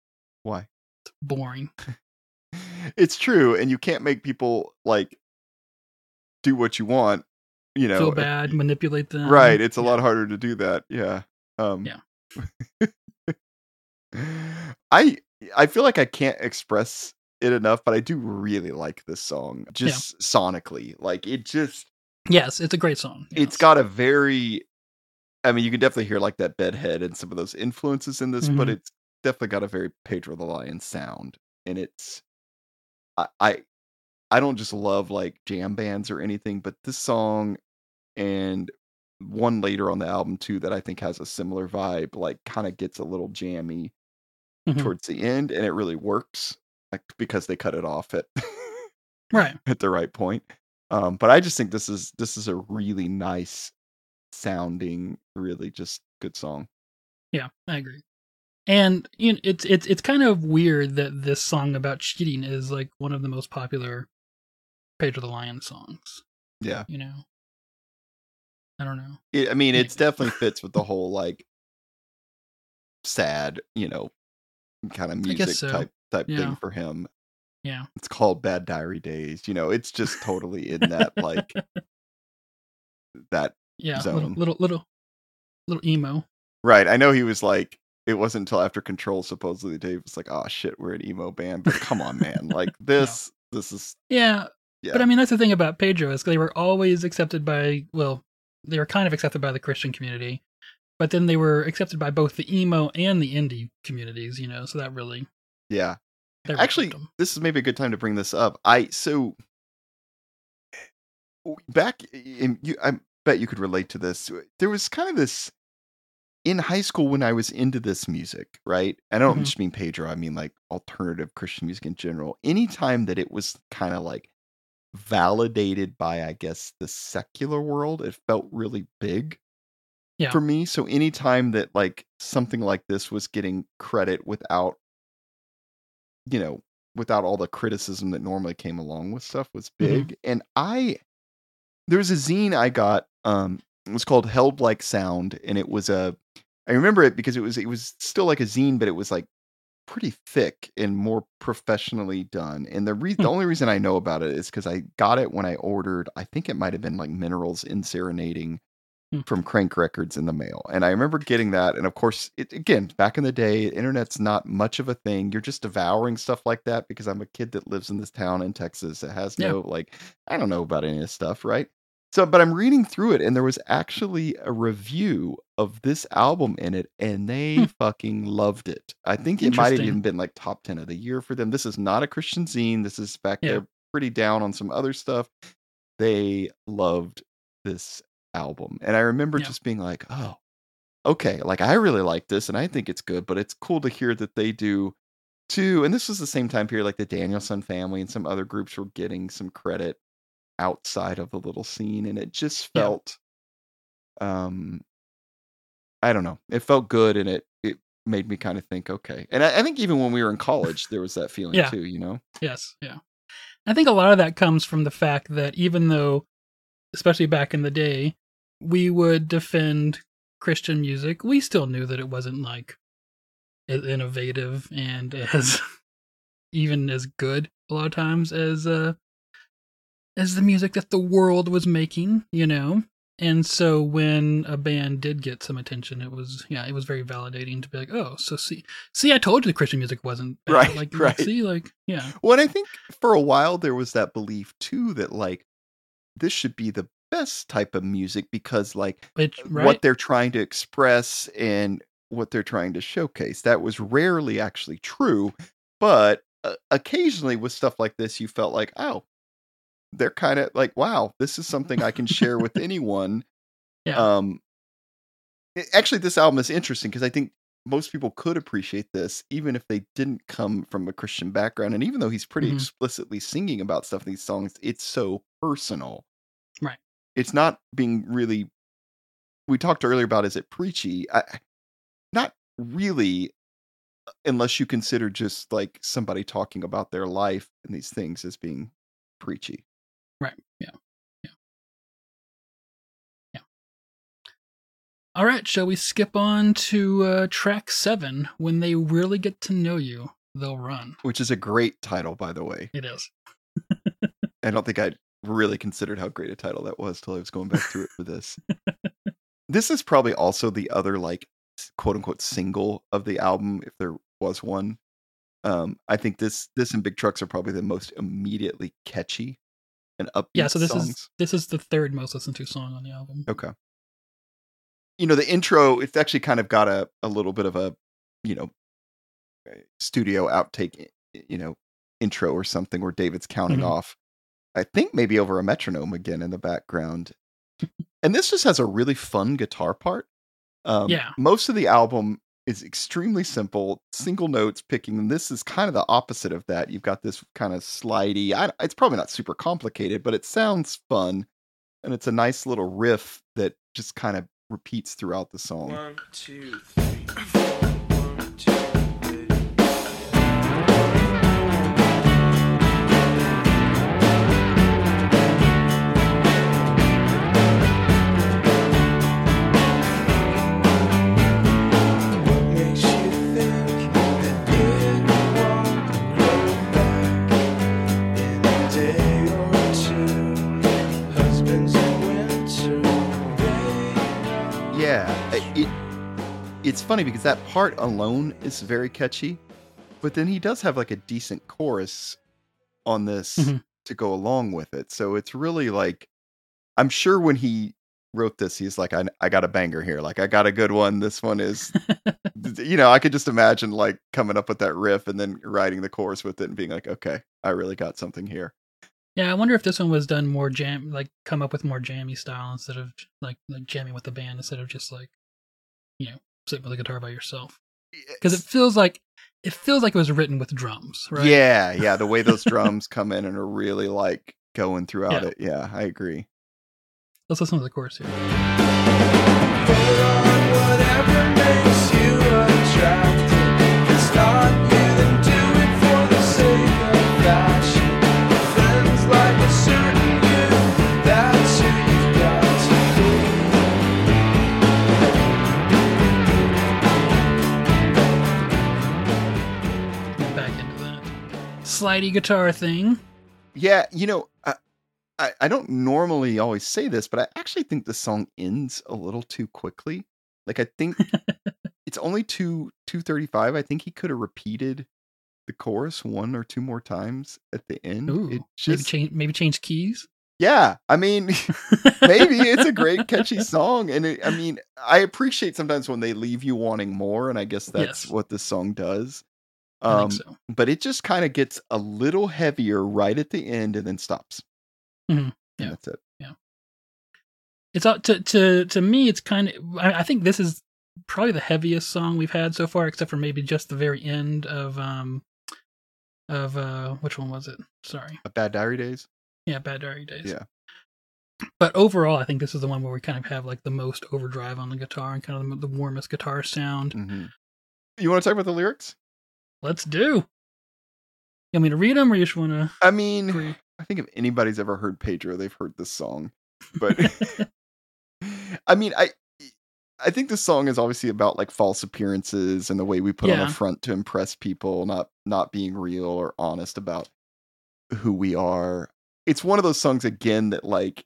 Why? It's boring. It's true, and you can't make people like do what you want. You know, Feel if- bad, manipulate them. right? It's a Yeah. lot harder to do that. Yeah. Um, Yeah. I I feel like I can't express it enough, but I do really like this song, just sonically. Like it just Yes, it's a great song. it's got a very I mean, you can definitely hear like that bedhead and some of those influences in this, but Mhm. it's definitely got a very Pedro the Lion sound. And it's I I, I don't just love like jam bands or anything, but this song and one later on the album too that I think has a similar vibe, like kind of gets a little jammy Mhm. towards the end, and it really works. Like because they cut it off at right. at the right point. Um, but I just think this is this is a really nice sounding, really just good song. Yeah, I agree. And you know, it's it's it's kind of weird that this song about cheating is like one of the most popular Pedro the Lion songs. Yeah, You know, I don't know. it, I mean, it's definitely fits with the whole like sad, you know, kind of music so. type type Yeah. thing for him. Yeah, It's called Bad Diary Days. You know, it's just totally in that like that yeah, little Zone. little little little emo. Right. I know he was like, it wasn't until after Control supposedly Dave was like, oh shit, we're an emo band. But come on, man. Like this, this is Yeah, yeah. but I mean that's the thing about Pedro is they were always accepted by well, they were kind of accepted by the Christian community, but then they were accepted by both the emo and the indie communities. You know, so that really yeah. that Actually, this is maybe a good time to bring this up. I so back in you I bet you could relate to this. There was kind of this in high school when I was into this music, right? I don't Mhm. just mean Pedro, I mean like alternative Christian music in general. Anytime that it was kind of like validated by, I guess, the secular world, it felt really big Yeah. for me. So anytime that like something like this was getting credit without, you know, without all the criticism that normally came along with stuff was Mhm. big. And I, there was a zine I got, um, it was called Held Like Sound, and it was a, I remember it because it was, it was still like a zine, but it was like pretty thick and more professionally done. And the re- Hmm. the only reason I know about it is because I got it when I ordered. I think it might have been like Mineral's EndSerenading Hmm. from Crank Records in the mail, and I remember getting that. And of course, it, again, back in the day, internet's not much of a thing. You're just devouring stuff like that because I'm a kid that lives in this town in Texas. It has Yeah. no like, I don't know about any of this stuff, right? So, but I'm reading through it, and there was actually a review of this album in it, and they Hmm. fucking loved it. I think it might have even been like top 10 of the year for them. This is not a Christian zine. This is back Yeah. there pretty down on some other stuff. They loved this album. And I remember Yeah. just being like, oh, okay, like I really like this and I think it's good, but it's cool to hear that they do too. And this was the same time period like the Danielson family and some other groups were getting some credit outside of the little scene. And it just Yeah. felt um I don't know. It felt good and it it made me kind of think, okay. And I, I think even when we were in college, there was that feeling Yeah. too, you know? Yes, yeah. I think a lot of that comes from the fact that even though, especially back in the day, we would defend Christian music, we still knew that it wasn't like as innovative and as even as good a lot of times as uh as the music that the world was making, you know. And so when a band did get some attention, it was yeah, it was very validating to be like, oh, so see, see, I told you the Christian music wasn't bad. Right, like, right. See, like, yeah, Well, I think for a while there was that belief too that like this should be the best type of music because like it, right. what they're trying to express and what they're trying to showcase. That was rarely actually true, but uh, occasionally with stuff like this, you felt like, oh, they're kind of like, wow, this is something I can share with anyone. Yeah. Um, it- actually, this album is interesting because I think most people could appreciate this even if they didn't come from a Christian background. And even though he's pretty Mhm. explicitly singing about stuff in these songs, it's so personal. Right. It's not being really. We talked earlier about is it preachy? I, not really, uh, unless you consider just like somebody talking about their life and these things as being preachy. Right. Yeah. Yeah. Yeah. All right. Shall we skip on to uh, track seven? When they really get to know you, they'll run. Which is a great title, by the way. It is. I don't think I really considered how great a title that was till I was going back through it for this. this is probably also the other like quote unquote single of the album, if there was one. Um, I think this this and Big Trucks are probably the most immediately catchy and upbeat Yeah. So this songs. is this is the third most listened to song on the album. Okay. You know, the intro, it's actually kind of got a, a little bit of a, you know, studio outtake, you know, intro or something where David's counting Mhm. off. I think maybe over a metronome again in the background. and this just has a really fun guitar part. Um, Yeah. Most of the album is extremely simple, single notes picking. And this is kind of the opposite of that. You've got this kind of slidey, I, it's probably not super complicated, but it sounds fun and it's a nice little riff that just kind of repeats throughout the song. One, two, three, it's funny because that part alone is very catchy, but then he does have like a decent chorus on this Mhm. to go along with it. So it's really like I'm sure when he wrote this, he's like, I, I got a banger here. Like I got a good one. This one is, you know, I could just imagine like coming up with that riff and then writing the chorus with it and being like, okay, I really got something here. Yeah, I wonder if this one was done more jam, like come up with more jammy style instead of like like jamming with the band instead of just like, you know, sitting with the guitar by yourself. Because it feels like it feels like it was written with drums, right? Yeah, yeah. The way those drums come in and are really like going throughout Yeah. it. Yeah, I agree. Let's listen to the chorus here. Slidey guitar thing. Yeah, you know, I, I I don't normally always say this, but I actually think the song ends a little too quickly. Like I think it's only two two thirty five. I think he could have repeated the chorus one or two more times at the end. Ooh, it maybe change maybe change keys. yeah. I mean, maybe it's a great catchy song, and it, I mean, I appreciate sometimes when they leave you wanting more, and I guess that's Yes. what this song does. Um, so. but it just kind of gets a little heavier right at the end and then stops. Mhm. And Yeah. that's it. Yeah, it's uh, to to to me it's kind of I, I think this is probably the heaviest song we've had so far except for maybe just the very end of um of uh which one was it sorry A Bad Diary Days. yeah bad diary days Yeah. but overall i think this is the one where we kind of have like the most overdrive on the guitar and kind of the, the warmest guitar sound hmm You want to talk about the lyrics? Let's do you want me to read them or you just want to I mean? I think if anybody's ever heard Pedro, they've heard this song. But I mean, I I think this song is obviously about like false appearances and the way we put on a front to impress people, not not being real or honest about who we are. It's one of those songs again that like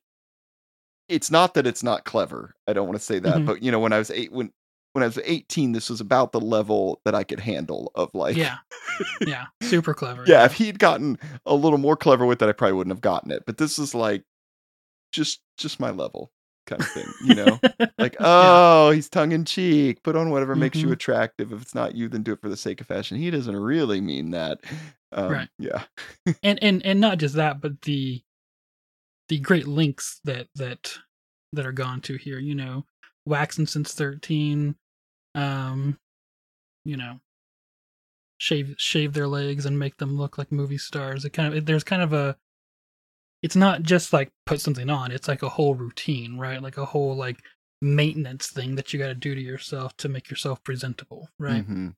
it's not that it's not clever. I don't want to say that, Mhm. but you know, when I was eight when when I was 18, this was about the level that I could handle of like yeah yeah super clever yeah, if he'd gotten a little more clever with it, I probably wouldn't have gotten it. But this is like just just my level kind of thing, you know? like, oh, he's tongue in cheek. Put on whatever makes you Mhm. attractive. If it's not you, then do it for the sake of fashion. He doesn't really mean that. Um, Right. Yeah. and and and not just that but the the great links that that that are gone to here you know waxing since 13 um you know shave shave their legs and make them look like movie stars. It kind of there's kind of a it's not just like put something on. It's like a whole routine right? Like a whole like maintenance thing that you got to do to yourself to make yourself presentable right? Mhm.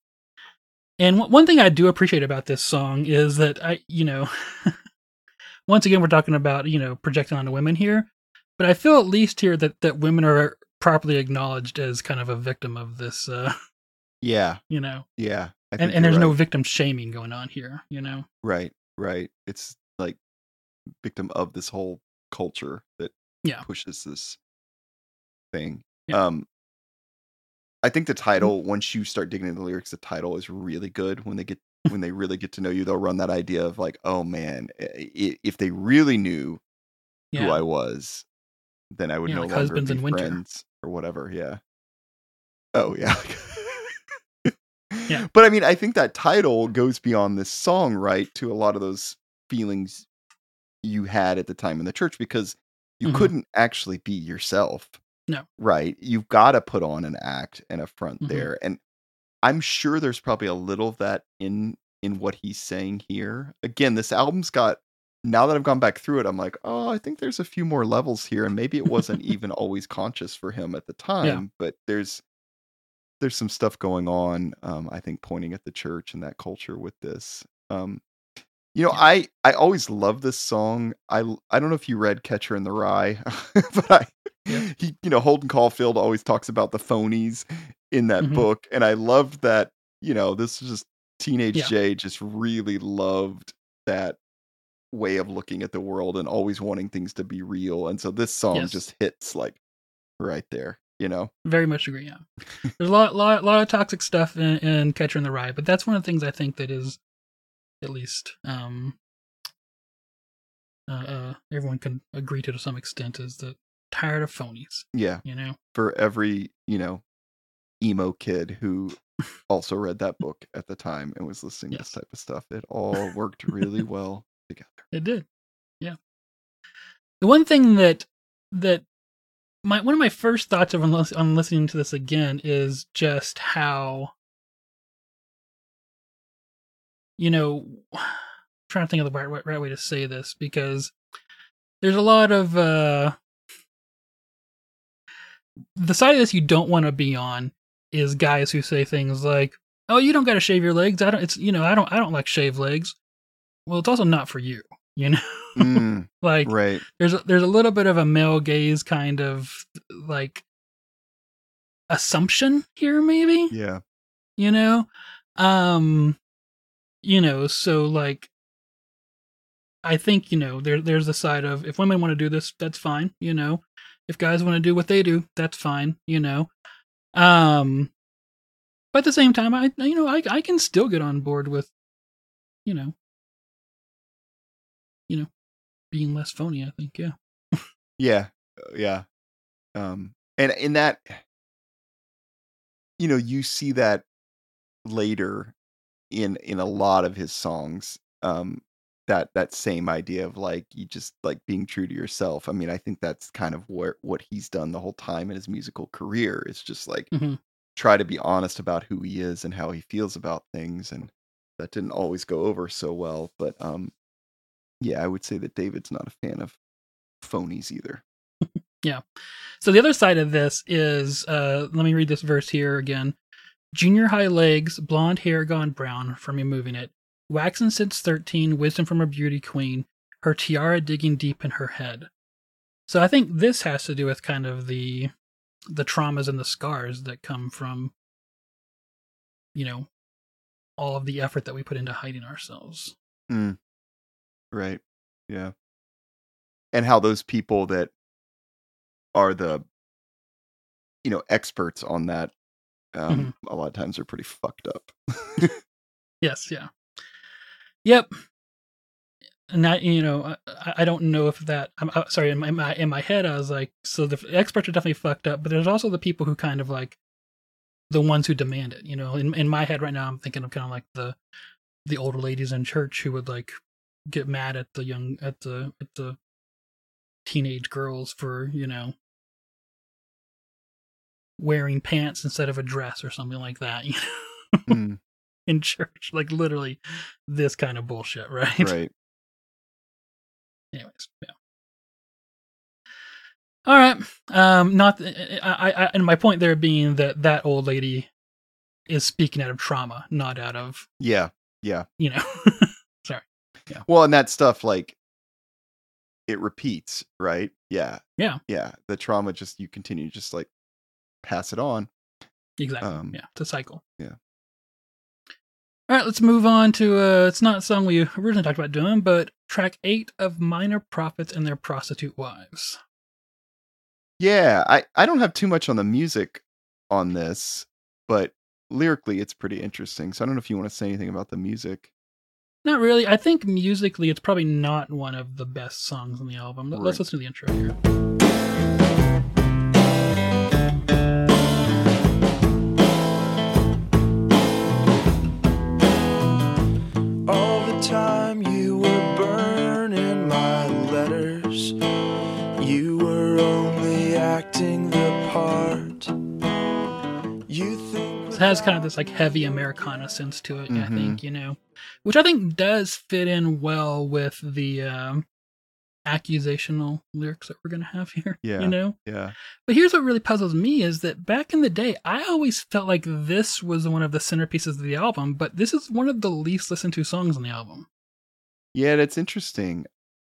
and one- one thing I do appreciate about this song is that I, you know, once again we're talking about you know projecting onto women here, but I feel at least here that that women are properly acknowledged as kind of a victim of this, uh, Yeah. you know, Yeah. And and there's you're no victim shaming going on here, you know. Right. Right. It's like victim of this whole culture that Yeah. pushes this thing. Yeah. Um I think the title, once you start digging into the lyrics, the title is really good. When they get when they really get to know you, they'll run that idea of like, oh man, i- if they really knew who I was, then I would Yeah, no like longer Husbands be in Winter. friends or whatever. Yeah. Oh yeah. Yeah. But I mean, I think that title goes beyond this song, right? To a lot of those feelings you had at the time in the church because you Mhm. couldn't actually be yourself. No. Right. You've got to put on an act and a front Mhm. there. And I'm sure there's probably a little of that in in what he's saying here. Again, this album's got now that I've gone back through it, I'm like, oh, I think there's a few more levels here, and maybe it wasn't even always conscious for him at the time, but there's there's some stuff going on. Um, I think pointing at the church and that culture with this. Um, you know, Yeah. I I always love this song. I I don't know if you read Catcher in the Rye, but I Yeah. he you know Holden Caulfield always talks about the phonies in that Mhm. book, and I loved that. You know, this is just teenage Yeah. Jay just really loved that way of looking at the world and always wanting things to be real. And so this song Yes. just hits like right there. You know, Very much agree. Yeah, there's a lot, lot, lot of toxic stuff in, in Catcher in the Rye, but that's one of the things I think that is, at least, um, uh, uh, everyone can agree to to some extent is that tired of phonies. yeah. You know, For every you know emo kid who also read that book at the time and was listening to this type of stuff, it all worked really well together. it did. Yeah. The one thing that that my one of my first thoughts of on, listening to this again is just how you know I'm trying to think of the right, right, right way to say this because there's a lot of uh the side of this you don't want to be on is guys who say things like oh you don't got to shave your legs i don't it's you know i don't i don't like shave legs well it's also not for you you know Mm, like right. there's a, there's a little bit of a male gaze kind of like assumption here maybe Yeah. you know um you know so like i think you know there there's the side of if women want to do this that's fine you know if guys want to do what they do that's fine you know um but at the same time i you know i i can still get on board with you know you know being less phony i think yeah Yeah, uh, yeah. Um, and in that, you know, you see that later in in a lot of his songs. Um, that that same idea of like you just like being true to yourself. I mean, I think that's kind of where what he's done the whole time in his musical career is just like mm-hmm. try to be honest about who he is and how he feels about things and that didn't always go over so well, but um yeah, I would say that David's not a fan of phonies either. Yeah. So the other side of this is uh let me read this verse here again. Junior high legs, blonde hair gone brown from me moving it. Waxen since 13, wisdom from a beauty queen, her tiara digging deep in her head. So I think this has to do with kind of the the traumas and the scars that come from you know all of the effort that we put into hiding ourselves. Mm. Right. Yeah. And how those people that are the you know experts on that um a lot of times are pretty fucked up. Yes, yeah. Yep. And that you know, I, I don't know if that. I'm uh, sorry. In my, in my in my head, I was like, so the experts are definitely fucked up, but there's also the people who kind of like the ones who demand it. You know, in in my head right now, I'm thinking of kind of like the the older ladies in church who would like get mad at the young at the at the teenage girls for you know wearing pants instead of a dress or something like that. You know? Mm, in church. Like literally this kind of bullshit, right? right. Anyways, yeah. All right. Um not I, I I and my point there being that that old lady is speaking out of trauma, not out of, Yeah. Yeah. you know. Well, and that stuff like it repeats, right? Yeah. Yeah. Yeah. The trauma just you continue just like pass it on. exactly. Um, yeah, it's a cycle. yeah. All right, let's move on to uh it's not a song we originally talked about doing, but track 8 of Minor Prophets and Their Prostitute Wives. Yeah, I I don't have too much on the music on this, but lyrically it's pretty interesting. So I don't know if you want to say anything about the music. Not really. I think musically, it's probably not one of the best songs on the album. Let- Let's listen to the intro here. Has kind of this like heavy Americana sense to it. I Mhm. think you know, which I think does fit in well with the um, accusational lyrics that we're gonna have here. Yeah. You know, Yeah. but here's what really puzzles me is that back in the day, I always felt like this was one of the centerpieces of the album, but this is one of the least listened to songs on the album. Yeah, that's interesting.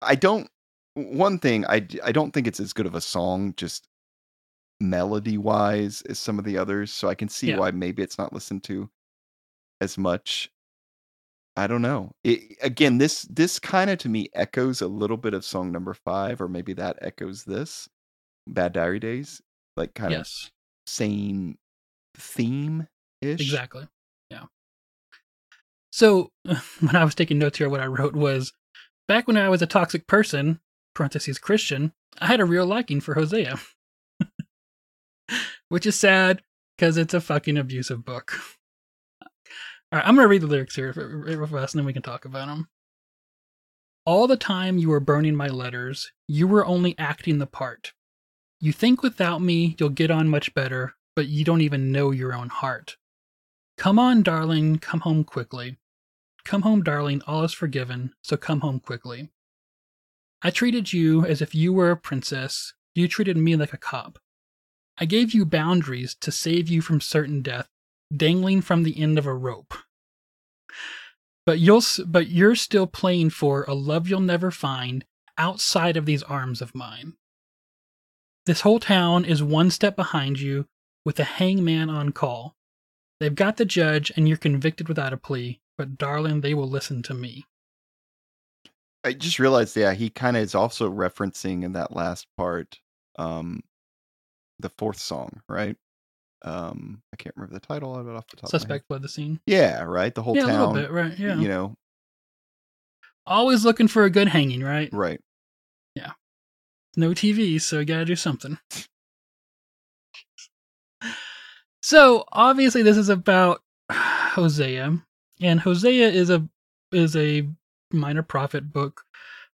I don't one thing I I don't think it's as good of a song just melody wise as some of the others, so I can see Yeah. why maybe it's not listened to as much. I don't know. It, again, this this kind of to me echoes a little bit of song number 5 or maybe that echoes this Bad Diary Days, like kind of yes, same theme ish. exactly. Yeah. So when I was taking notes here, what I wrote was back when I was a toxic person, parentheses Christian, I had a real liking for Hosea. Which is sad because it's a fucking abusive book. All right, I'm going to read the lyrics here real fast and then we can talk about them. All the time you were burning my letters, you were only acting the part. You think without me you'll get on much better, but you don't even know your own heart. Come on, darling, come home quickly. Come home, darling, all is forgiven, so come home quickly. I treated you as if you were a princess, you treated me like a cop. I gave you boundaries to save you from certain death, dangling from the end of a rope. But you'll but you're still playing for a love you'll never find outside of these arms of mine. This whole town is one step behind you with a hangman on call. They've got the judge and you're convicted without a plea, but darling, they will listen to me. I just realized, yeah, he kind of is also referencing in that last part, um, the fourth song, right? Um, I can't remember the title of it off the top. Of my head. Suspect fled the scene. Yeah, right. The whole yeah, a little town, bit, right? Yeah. you know, Always looking for a good hanging, right? right. Yeah. No TV, so you gotta do something. So obviously, this is about Hosea, and Hosea is a is a minor prophet book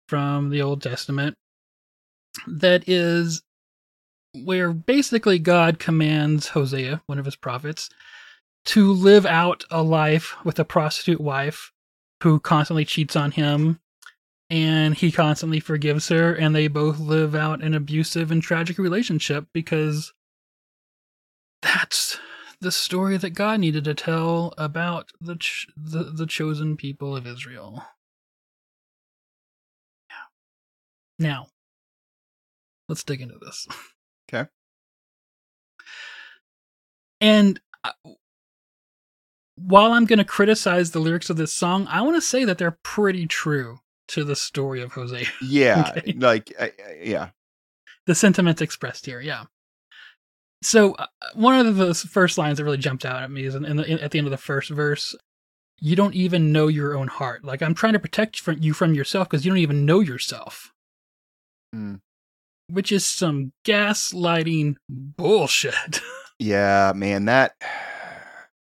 from the Old Testament that is where basically God commands Hosea, one of his prophets, to live out a life with a prostitute wife who constantly cheats on him and he constantly forgives her and they both live out an abusive and tragic relationship because that's the story that God needed to tell about the ch- the, the chosen people of Israel. Yeah. Now, let's dig into this. Okay. And uh, while I'm going to criticize the lyrics of this song, I want to say that they're pretty true to the story of Hosea. Yeah, Okay. like I, I- yeah, the sentiments expressed here, yeah. So uh, one of the first lines that really jumped out at me is in, in the, in, at the end of the first verse. You don't even know your own heart. Like I'm trying to protect from you from yourself because you don't even know yourself, Mm. Which is some gaslighting bullshit. yeah, man. That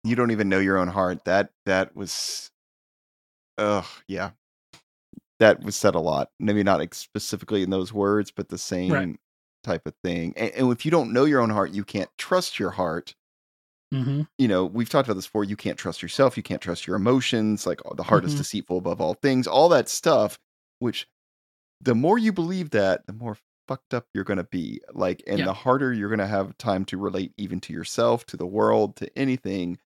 you don't even know your own heart. That that was, ugh, yeah. That was said a lot. Maybe not ex- specifically in those words, but the same type of thing. And, and if you don't know your own heart, you can't trust your heart. hmm you know, we've talked about this before. You can't trust yourself. You can't trust your emotions. Like the heart is Mhm. deceitful above all things. All that stuff. Which, the more you believe that, the more fucked up you're gonna be. Like, and Yeah. the harder you're gonna have time to relate even to yourself, to the world, to anything,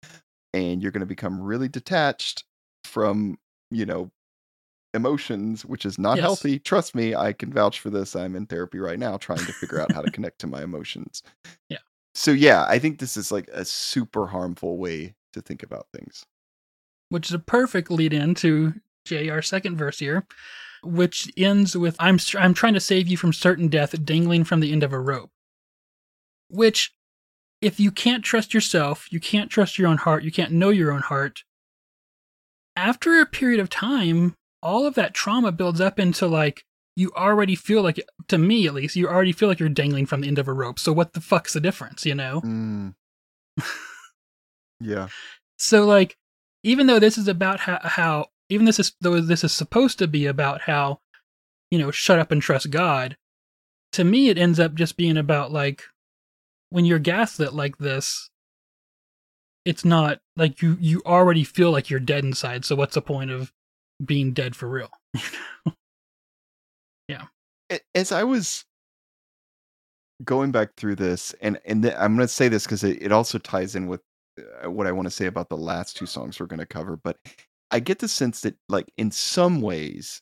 and you're gonna become really detached from, you know, emotions, which is not Yes. healthy. Trust me, I can vouch for this. I'm in therapy right now, trying to figure out how to connect to my emotions. Yeah. So yeah, I think this is like a super harmful way to think about things. which is a perfect lead in to Jay, our second verse here, which ends with I'm I'm trying to save you from certain death dangling from the end of a rope. Which if you can't trust yourself, you can't trust your own heart, you can't know your own heart, after a period of time, all of that trauma builds up into like you already feel like to me at least, you already feel like you're dangling from the end of a rope. So what the fuck's the difference, you know? Mm. yeah. So like even though this is about how, how even this is though this is supposed to be about how you know shut up and trust God, to me it ends up just being about like when you're gaslit like this, it's not like you you already feel like you're dead inside. So what's the point of being dead for real? yeah As I was going back through this, and and th- I'm going to say this because it, it also ties in with uh, what I want to say about the last two songs we're going to cover. But I get the sense that, like, in some ways,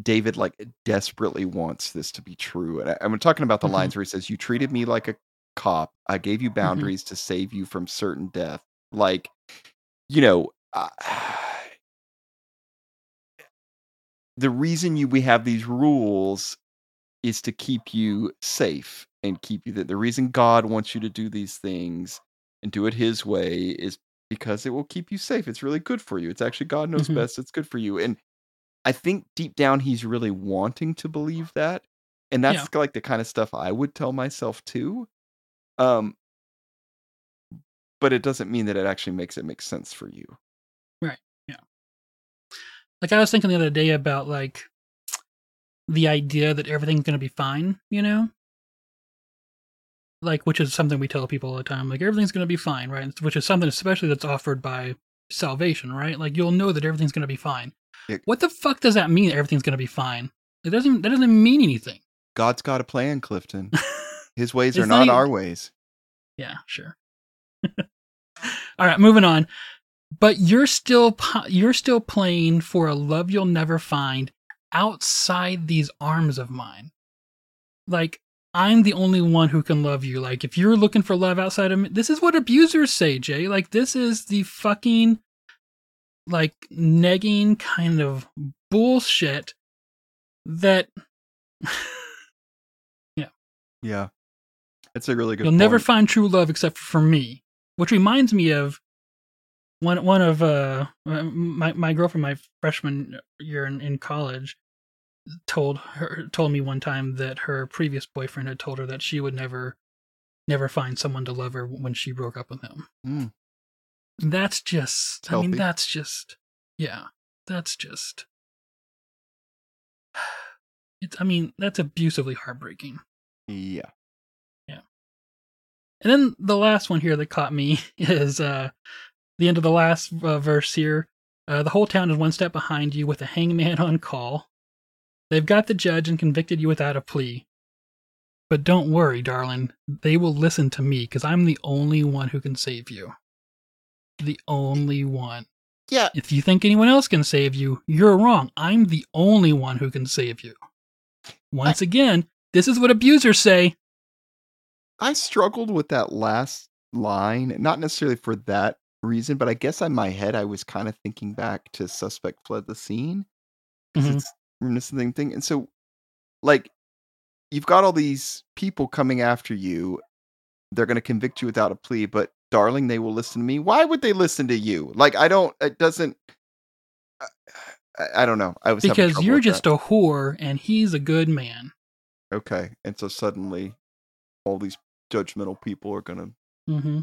David like desperately wants this to be true. And I, I'm talking about the Mhm. lines where he says, "You treated me like a cop. I gave you boundaries to save you from certain death." Like, you know. Uh, the reason you we have these rules is to keep you safe and keep you that the reason God wants you to do these things and do it his way is because it will keep you safe. It's really good for you. It's actually God knows Mhm. best. It's good for you. And I think deep down he's really wanting to believe that. And that's like the kind of stuff I would tell myself too. Um but it doesn't mean that it actually makes it make sense for you. Right. Yeah. Like I was thinking the other day about like the idea that everything's going to be fine, you know? Like which is something we tell people all the time like everything's going to be fine, right? Which is something especially that's offered by salvation, right? Like you'll know that everything's going to be fine. Yeah. What the fuck does that mean? Everything's going to be fine. It doesn't that doesn't mean anything. God's got a plan, Clifton. His ways are not not our ways. Yeah, sure. All right, moving on. But you're still you're still playing for a love you'll never find outside these arms of mine. Like I'm the only one who can love you. Like if you're looking for love outside of me, this is what abusers say, Jay. Like this is the fucking like negging kind of bullshit that Yeah. Yeah. It's a really good You'll never find true love except for me. Which reminds me of one one of uh my my girlfriend my freshman year in, in college told her told me one time that her previous boyfriend had told her that she would never never find someone to love her when she broke up with him. Mm. That's just It's I mean that's just yeah. that's just. It's, I mean, that's abusively heartbreaking. Yeah. Yeah. And then the last one here that caught me is uh, the end of the last uh, verse here. Uh, the whole town is one step behind you with a hangman on call. They've got the judge and convicted you without a plea. But don't worry, darling. They will listen to me because I'm the only one who can save you. The only one. Yeah. If you think anyone else can save you, you're wrong. I'm the only one who can save you. Once again, this is what abusers say. I struggled with that last line, not necessarily for that reason, but I guess in my head I was kind of thinking back to suspect fled the scene. Mhm. It's reminiscent of the same thing. And so like you've got all these people coming after you. They're gonna convict you without a plea, but darling, they will listen to me. Why would they listen to you? Like I don't it doesn't I, I- I don't know. I was Because you're just that. a whore and he's a good man. okay. And so suddenly all these judgmental people are gonna hmm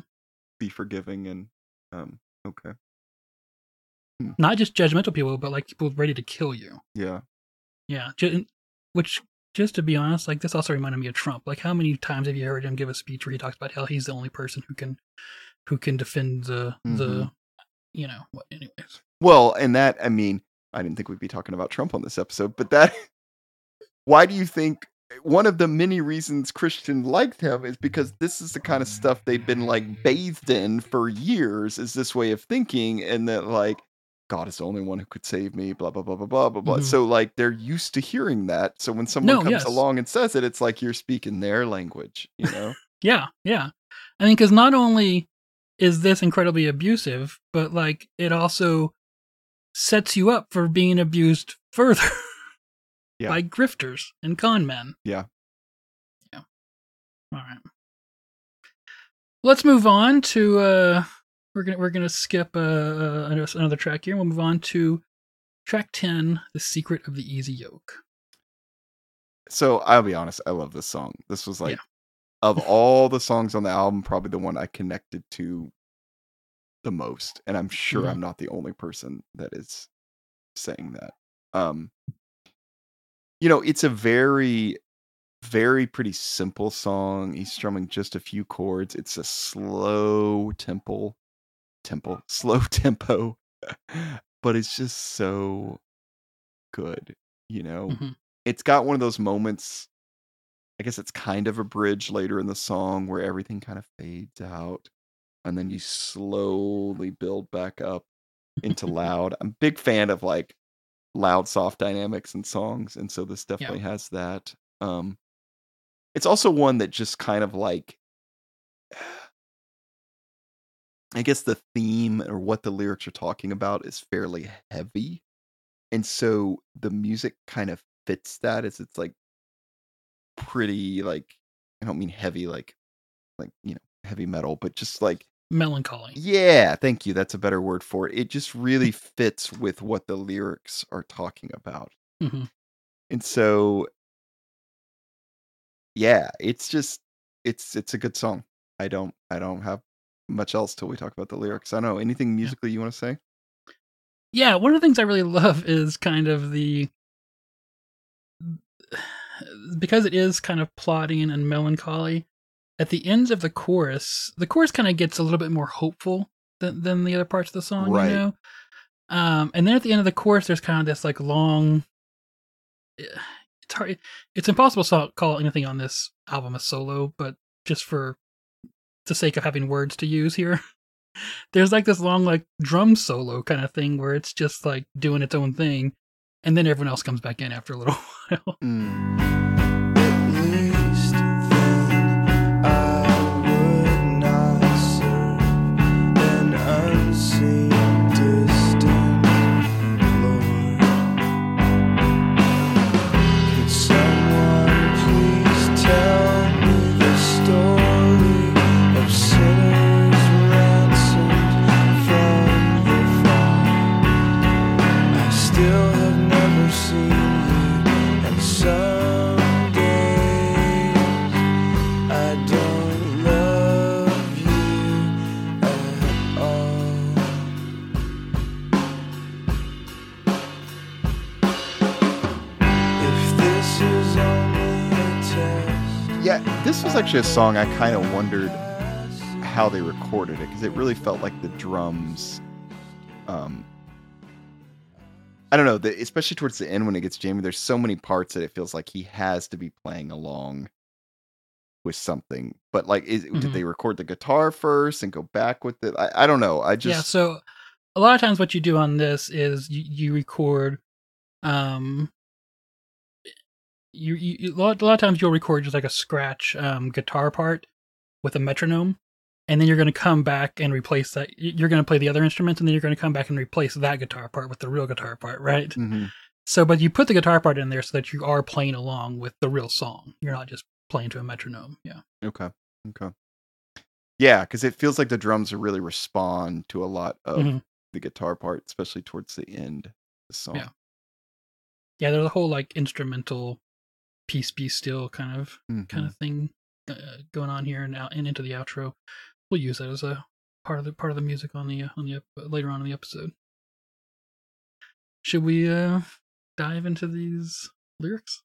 be forgiving and um okay. Not just judgmental people, but like people ready to kill you. Yeah. Yeah. Which, just to be honest, like this also reminded me of Trump. Like, how many times have you heard him give a speech where he talks about how he's the only person who can, who can defend the the, Mhm. you know. What? Anyways. Well, and that I mean, I didn't think we'd be talking about Trump on this episode, but that why do you think one of the many reasons Christian liked him is because this is the kind of stuff they've been like bathed in for years is this way of thinking and that like God is the only one who could save me, blah blah blah blah blah blah blah. Mhm. So like they're used to hearing that. So when someone No, comes yes. along and says it, it's like you're speaking their language, you know? Yeah, yeah. I mean, because not only is this incredibly abusive, but like it also sets you up for being abused further Yeah. by grifters and con men. Yeah. Yeah. All right. Let's move on to uh we're gonna we're gonna skip uh, uh another track here. We'll move on to track ten, "The Secret of the Easy Yoke." So I'll be honest, I love this song. This was like Yeah. of all the songs on the album, probably the one I connected to the most. And I'm sure Mhm. I'm not the only person that is saying that. Um you know, it's a very very pretty simple song. He's strumming just a few chords. It's a slow tempo tempo slow tempo. but it's just so good, you know Mhm. it's got one of those moments i guess it's kind of a bridge later in the song where everything kind of fades out and then you slowly build back up into loud i'm a big fan of like loud soft dynamics in songs and so this definitely has that um it's also one that just kind of like i guess the theme or what the lyrics are talking about is fairly heavy and so the music kind of fits that as it's like pretty like i don't mean heavy like like you know heavy metal but just like Melancholy. yeah thank you that's a better word for it it just really fits with what the lyrics are talking about Mhm. and so yeah it's just it's it's a good song i don't i don't have much else till we talk about the lyrics i don't know anything musically you want to say Yeah, one of the things I really love is kind of the because it is kind of plotting and melancholy. At the ends of the chorus, the chorus kind of gets a little bit more hopeful than than the other parts of the song, Right. you know. Um, and then at the end of the chorus, there's kind of this like long. It's hard. It's impossible to call anything on this album a solo, but just for the sake of having words to use here, there's like this long like drum solo kind of thing where it's just like doing its own thing, and then everyone else comes back in after a little while. At was actually a song I kind of wondered how they recorded it because it really felt like the drums. Um, I don't know, the, especially towards the end when it gets Jamie. There's so many parts that it feels like he has to be playing along with something. But like, is, Mhm. did they record the guitar first and go back with it? I, I don't know. I just yeah, so a lot of times what you do on this is you, you record um you, you, you- a, lot, a lot of times you'll record just like a scratch um guitar part with a metronome and then you're going to come back and replace that you're going to play the other instruments and then you're going to come back and replace that guitar part with the real guitar part right Mhm. so but you put the guitar part in there so that you are playing along with the real song you're not just playing to a metronome yeah Okay. Okay. Yeah, because it feels like the drums really respond to a lot of Mhm. the guitar part, especially towards the end of the song. Yeah. yeah there's a whole like instrumental peace be still kind of Mhm. kind of thing uh, going on here and out and into the outro. We'll use that as a part of the part of the music on the uh, on the ep- later on in the episode. Should we uh dive into these lyrics?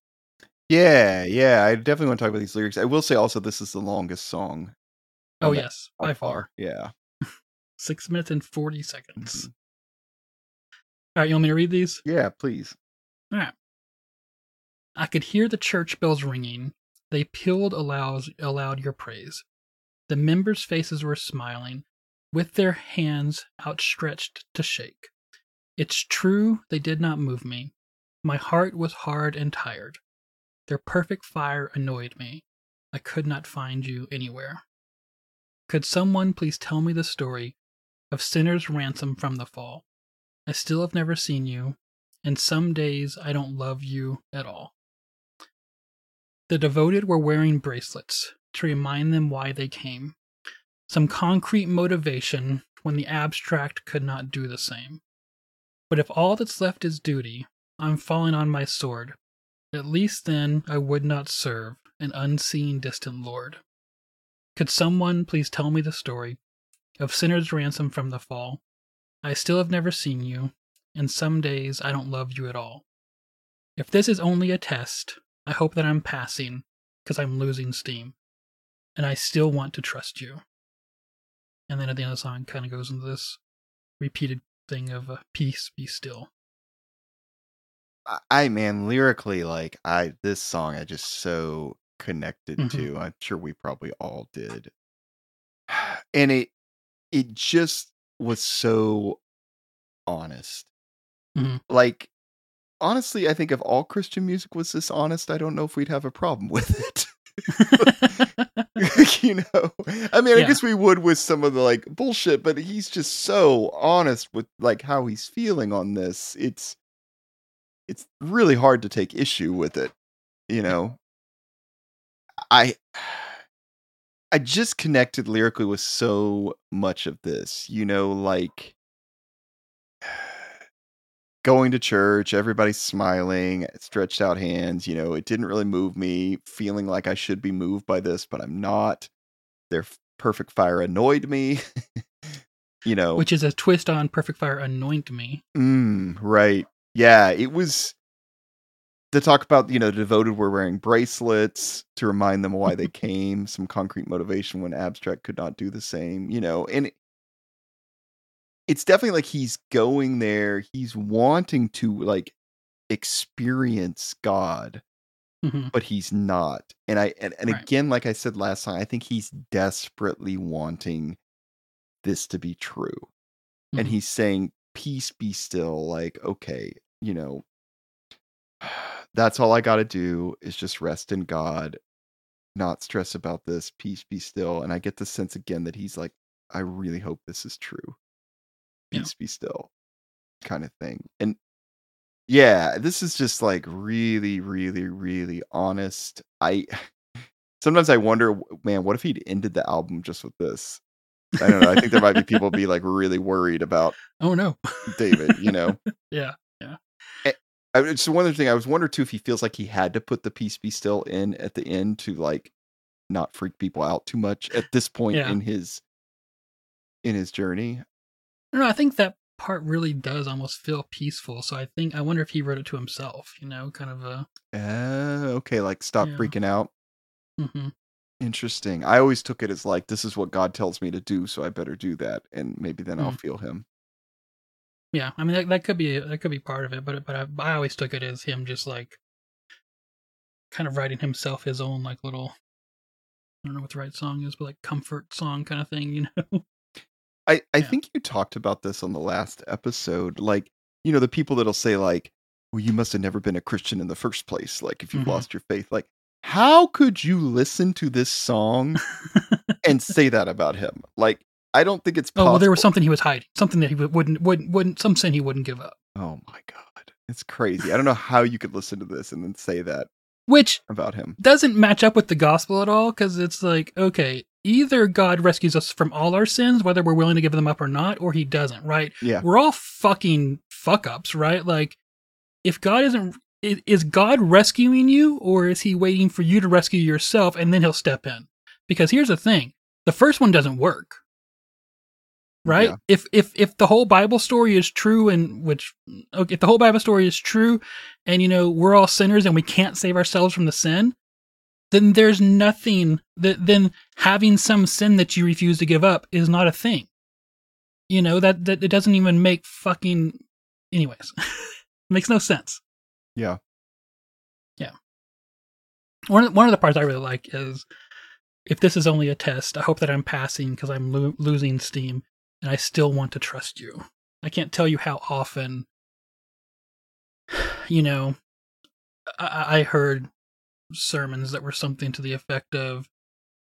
Yeah, yeah. I definitely want to talk about these lyrics. I will say also this is the longest song. Oh yes, by far, Yeah. six minutes and forty seconds. Mhm. All right, you want me to read these? Yeah, please. I could hear the church bells ringing. They pealed aloud, aloud your praise. The members' faces were smiling, with their hands outstretched to shake. It's true, they did not move me. My heart was hard and tired. Their perfect fire annoyed me. I could not find you anywhere. Could someone please tell me the story of sinners' ransom from the fall? I still have never seen you, and some days I don't love you at all. The devoted were wearing bracelets to remind them why they came. Some concrete motivation when the abstract could not do the same. But if all that's left is duty, I'm falling on my sword. At least then I would not serve an unseen distant lord. Could someone please tell me the story of sinners' ransom from the fall? I still have never seen you, and some days I don't love you at all. If this is only a test, I hope that I'm passing because I'm losing steam, and I still want to trust you. And then at the end of the song, kind of goes into this repeated thing of uh, peace, be still. I, man, lyrically, like I this song I just so connected Mhm. to. I'm sure we probably all did. And it it just was so honest. Mhm. Like honestly, I think if all Christian music was this honest, I don't know if we'd have a problem with it. you know? I mean i guess we would with some of the like bullshit but he's just so honest with like how he's feeling on this it's it's really hard to take issue with it you know? I i just connected lyrically with so much of this you know like going to church everybody's smiling stretched out hands you know it didn't really move me feeling like i should be moved by this but i'm not their perfect fire annoyed me you know Which is a twist on Perfect Fire Anoint Me. Mm, right. Yeah, it was to talk about, you know, the devoted were wearing bracelets to remind them why they came, some concrete motivation when abstract could not do the same, you know, and it's definitely like he's going there, he's wanting to like experience God, Mhm. but he's not. And I and, and Right. again, like I said last time, I think he's desperately wanting this to be true and Mhm. he's saying peace be still like okay you know that's all i got to do is just rest in god not stress about this peace be still and i get the sense again that he's like i really hope this is true Yeah. peace be still kind of thing and yeah this is just like really really really honest i sometimes i wonder man what if he'd ended the album just with this i don't know i think there might be people be like really worried about Oh no. David, you know. yeah. I it's one other thing I was wondering too if he feels like he had to put the peace be still in at the end to like not freak people out too much at this point Yeah. in his in his journey. No, I think that part really does almost feel peaceful. So I think I wonder if he wrote it to himself. You know, kind of a. Uh, okay, like stop Yeah. freaking out. Mm-hmm. Interesting. I always took it as like this is what God tells me to do, so I better do that, and maybe then I'll Mm. feel Him. Yeah, I mean that, that could be that could be part of it, but but I, I always took it as him just like kind of writing himself his own like little I don't know what the right song is, but like comfort song kind of thing, you know? I I Yeah. think you talked about this on the last episode. Like, you know, the people that'll say like, "Well, you must have never been a Christian in the first place. Like, if you've Mhm. lost your faith, like, how could you listen to this song and say that about him? Like, I don't think it's oh well, there was something he was hiding, something that he wouldn't wouldn't wouldn't some sin he wouldn't give up. Oh my god, it's crazy. I don't know how you could listen to this and then say that Which about him. doesn't match up with the gospel at all because it's like okay either god rescues us from all our sins whether we're willing to give them up or not or he doesn't right? Yeah, we're all fucking fuck ups right? Like if god isn't is god rescuing you or is he waiting for you to rescue yourself and then he'll step in? Because here's the thing the first one doesn't work. Right? Yeah. if if if the whole bible story is true and which okay if the whole bible story is true and you know we're all sinners and we can't save ourselves from the sin then there's nothing that then having some sin that you refuse to give up is not a thing you know that that it doesn't even make fucking anyways makes no sense yeah. Yeah. One of, one of the parts i really like is if this is only a test i hope that i'm passing because i'm lo- losing steam and i still want to trust you i can't tell you how often you know i, I I heard sermons that were something to the effect of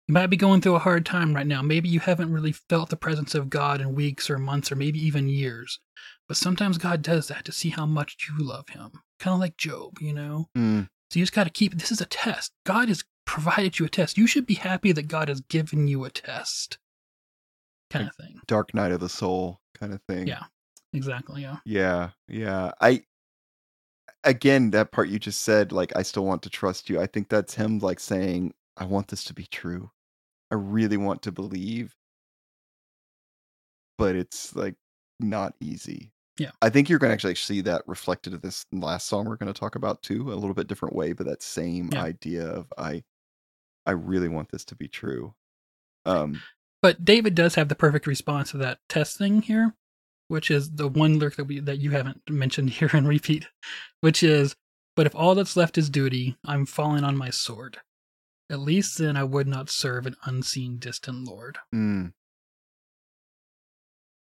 you might be going through a hard time right now maybe you haven't really felt the presence of god in weeks or months or maybe even years but sometimes god does that to see how much you love him kind of like job you know Mm, so you just got to keep this is a test. God has provided you a test. You should be happy that God has given you a test. Kind of thing. dark night of the soul kind of thing. Yeah. Exactly. Yeah. Yeah, yeah. I again that part you just said, like, I still want to trust you. I think that's him like saying, I want this to be true. I really want to believe. But it's like not easy. Yeah. I think you're gonna actually see that reflected in this last song we're gonna talk about too, a little bit different way, but that same Yeah. idea of I I really want this to be true. Um But David does have the perfect response to that test thing here, which is the one lyric that we that you haven't mentioned here in repeat, which is, "But if all that's left is duty, I'm falling on my sword. At least then I would not serve an unseen, distant lord." Mm.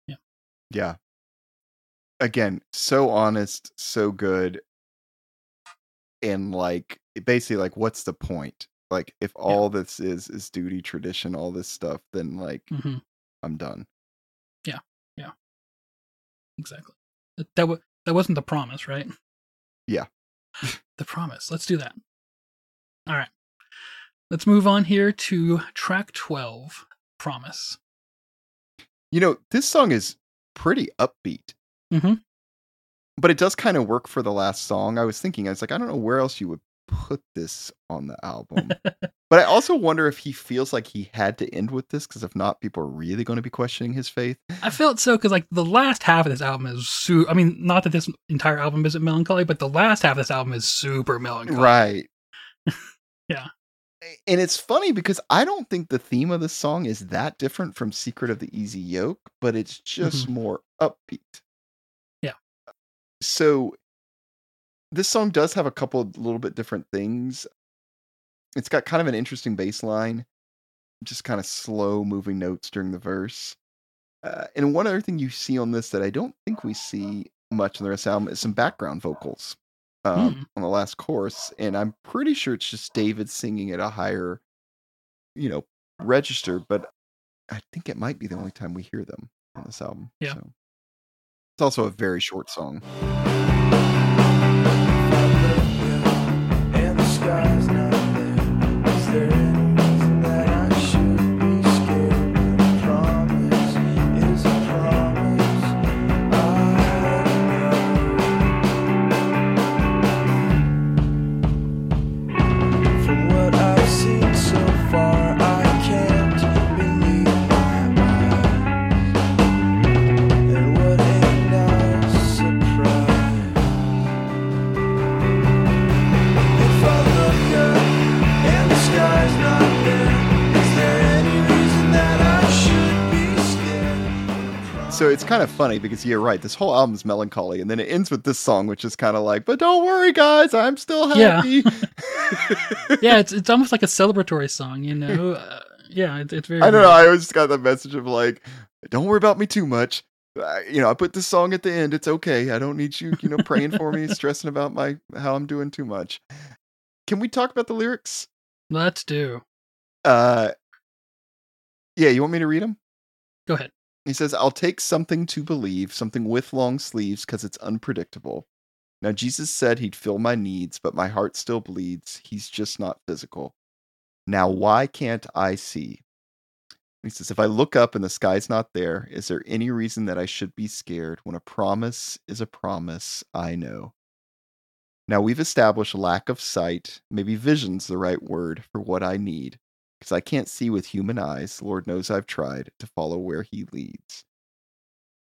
Yeah. Yeah. Again, so honest, so good. And like basically like what's the point? Like if all this is is duty, tradition, all this stuff, then like hmm I'm done. Exactly. That that, wa- that wasn't the promise, right? Yeah. the promise. Let's do that. All right. Let's move on here to track 12, Promise. You know, this song is pretty upbeat. Mhm. But it does kind of work for the last song. I was thinking, I was like, I don't know where else you would put this on the album. but I also wonder if he feels like he had to end with this because if not, people are really going to be questioning his faith. I felt so because like the last half of this album is su- I mean, not that this entire album isn't melancholy, but the last half of this album is super melancholy. Right. Yeah. And it's funny because I don't think the theme of this song is that different from Secret of the Easy Yoke, but it's just mm-hmm. more upbeat. Yeah. So this song does have a couple of little bit different things. It's got kind of an interesting bass line, just kind of slow moving notes during the verse. Uh, and one other thing you see on this that I don't think we see much in the rest of the album is some background vocals um, Hmm. on the last chorus, and I'm pretty sure it's just David singing at a higher, you know, register. But I think it might be the only time we hear them on this album. Yeah. so. it's also a very short song. And the sky's not kind of funny because you're right. This whole album's melancholy, and then it ends with this song, which is kind of like, "But don't worry, guys, I'm still happy." yeah, it's it's almost like a celebratory song, you know. Uh, yeah, it's, it's very. I don't know. I always got the message of like, "Don't worry about me too much." I, you know, I put this song at the end. It's okay. I don't need you, you know, praying for me, stressing about my how I'm doing too much. Can we talk about the lyrics? Let's do. Uh, yeah. You want me to read them? Go ahead. He says, I'll take something to believe, something with long sleeves, because it's unpredictable. Now, Jesus said he'd fill my needs, but my heart still bleeds. He's just not physical. Now, why can't I see? He says, If I look up and the sky's not there, is there any reason that I should be scared when a promise is a promise I know? Now, we've established lack of sight, maybe vision's the right word for what I need because I can't see with human eyes. Lord knows I've tried to follow where he leads.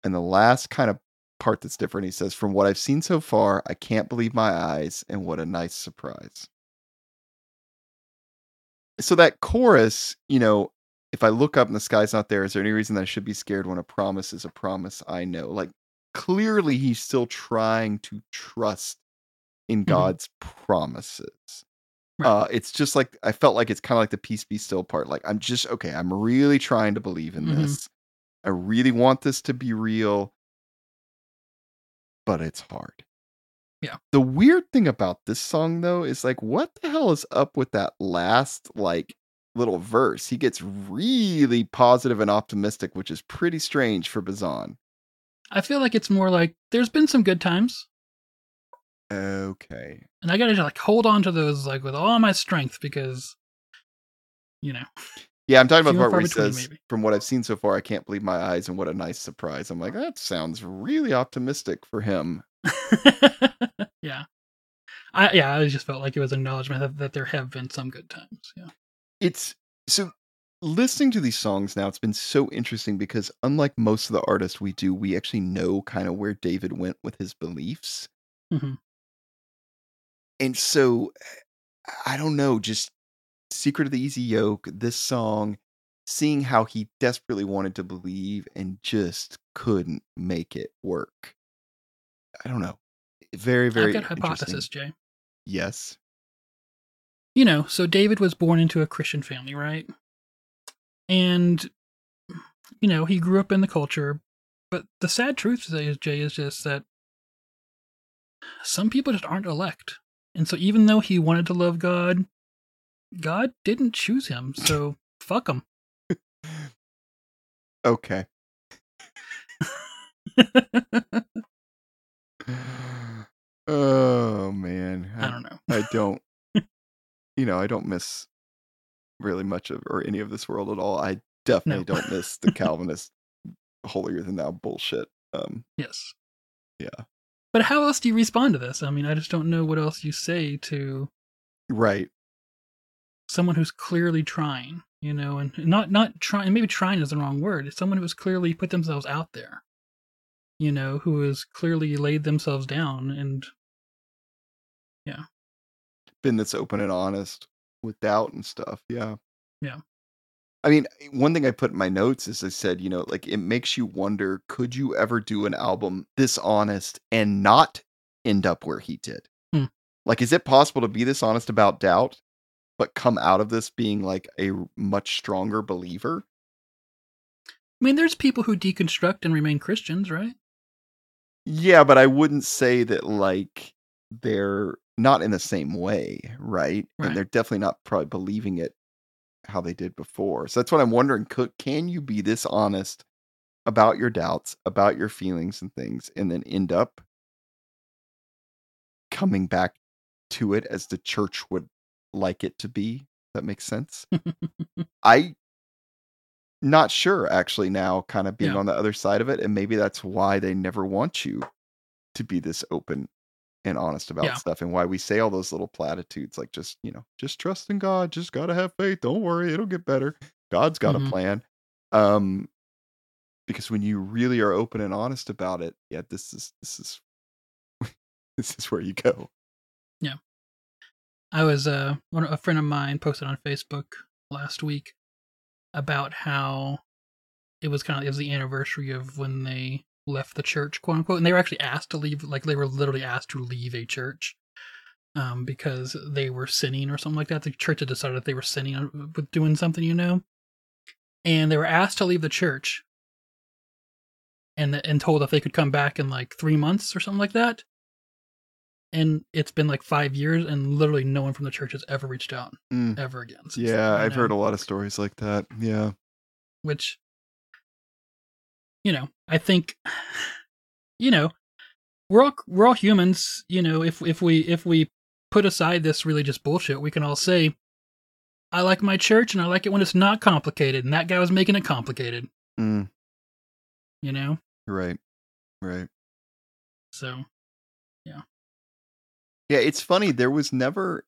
And the last kind of part that's different, he says, From what I've seen so far, I can't believe my eyes, and what a nice surprise. So that chorus, you know, if I look up and the sky's not there, is there any reason that I should be scared when a promise is a promise I know? Like clearly he's still trying to trust in mm-hmm. God's promises. Right. Uh, it's just like I felt like it's kind of like the peace be still part. Like I'm just okay. I'm really trying to believe in Mhm. this. I really want this to be real, but it's hard. Yeah. The weird thing about this song though is like, what the hell is up with that last like little verse? He gets really positive and optimistic, which is pretty strange for Bazan. I feel like it's more like there's been some good times, Okay. and I gotta like hold on to those like with all my strength because, you know, Yeah, I'm talking about the part where he says, maybe. "From what I've seen so far, I can't believe my eyes, and what a nice surprise." I'm like, that sounds really optimistic for him. yeah, I yeah, I just felt like it was acknowledgement that, that there have been some good times. Yeah, It's so listening to these songs now. It's been so interesting because unlike most of the artists we do, we actually know kind of where David went with his beliefs, Mhm. And so I don't know, just Secret of the Easy Yoke, this song, seeing how he desperately wanted to believe and just couldn't make it work. I don't know. Very, very I've got hypothesis, Jay. Yes. You know, so David was born into a Christian family, right? And you know, he grew up in the culture, but the sad truth is, Jay, is just that some people just aren't elect. And so even though he wanted to love God, God didn't choose him. So fuck him. Okay. Oh man. I don't know. I don't you know, I don't miss really much of or any of this world at all. I definitely No. don't miss the Calvinist holier than thou bullshit. Um Yes. Yeah. But how else do you respond to this? I mean, I just don't know what else you say to right. someone who's clearly trying, you know, and not not trying. Maybe trying is the wrong word. It's someone who has clearly put themselves out there, you know, who has clearly laid themselves down, and yeah, Been this open and honest with doubt and stuff. Yeah. Yeah. I mean, one thing I put in my notes is I said, you know, like it makes you wonder could you ever do an album this honest and not end up where he did? Hmm. Like, is it possible to be this honest about doubt, but come out of this being like a much stronger believer? I mean, there's people who deconstruct and remain Christians, right? Yeah, but I wouldn't say that like they're not in the same way, right? Right. And they're definitely not probably believing it how they did before. So that's what I'm wondering. Cook, can you be this honest about your doubts, about your feelings and things, and then end up coming back to it as the church would like it to be? That makes sense. I not sure actually now kind of being Yeah. on the other side of it and maybe that's why they never want you to be this open and honest about Yeah. stuff and why we say all those little platitudes like just you know just trust in god just gotta have faith don't worry it'll get better god's got Mhm. a plan um because when you really are open and honest about it yeah this is this is this is where you go Yeah. I was uh one a friend of mine posted on Facebook last week about how it was kind of it was the anniversary of when they left the church, quote unquote, and they were actually asked to leave, like they were literally asked to leave a church, um, because they were sinning or something like that. The church had decided that they were sinning with doing something, you know, and they were asked to leave the church, and and told if they could come back in like three months or something like that. And it's been like five years, and literally no one from the church has ever reached out Mm. ever again. Yeah, I've heard a lot of stories like that. Yeah. which you know i think you know we're all we're all humans you know if if we if we put aside this religious bullshit we can all say i like my church and i like it when it's not complicated and that guy was making it complicated Mm, you know right. Right. so Yeah, Yeah, it's funny. There was never,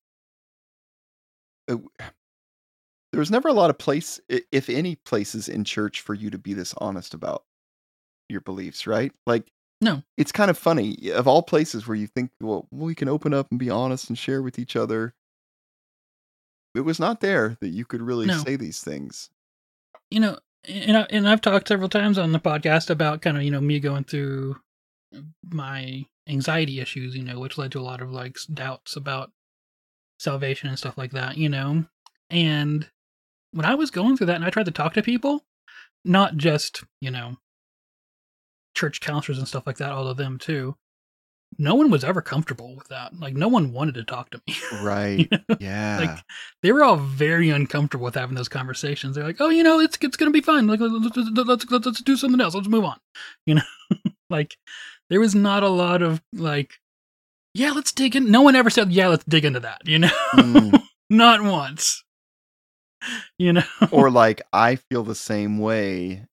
uh, there was never a lot of place, if any, places in church for you to be this honest about your beliefs, right? Like, No. it's kind of funny. Of all places where you think, well, we can open up and be honest and share with each other, it was not there that you could really No. say these things. you know and, I, and i've talked several times on the podcast about kind of you know me going through my anxiety issues you know which led to a lot of like doubts about salvation and stuff like that you know and when i was going through that and i tried to talk to people not just you know church counselors and stuff like that all of them too no one was ever comfortable with that like no one wanted to talk to me Right. Yeah. Like they were all very uncomfortable with having those conversations. They're like, "Oh, you know, it's it's gonna be fine. Like, let's let's, let's, let's, let's do something else. Let's move on." You know, like there was not a lot of like, "Yeah, let's dig in." No one ever said, "Yeah, let's dig into that." You know, Mm. not once. You know, or like, I feel the same way,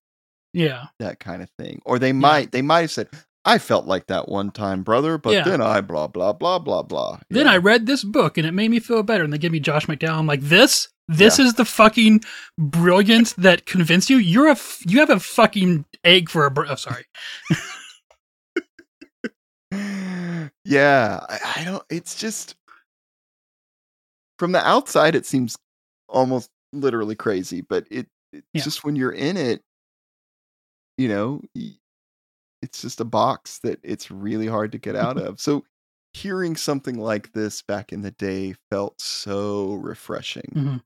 yeah, that kind of thing. Or they might, they might have said, I felt like that one time, brother, but Yeah. then I blah, blah, blah, blah, blah. Then Yeah. I read this book and it made me feel better. And they give me Josh McDowell. I'm like, this, this is the fucking brilliance that convinced you. You're a, f- you have a fucking egg for a. Br- oh, sorry. yeah, I, I don't. It's just from the outside, it seems almost literally crazy, but it it's Yeah. just when you're in it, you know, it's just a box that it's really hard to get out of. So hearing something like this back in the day felt so refreshing Mhm.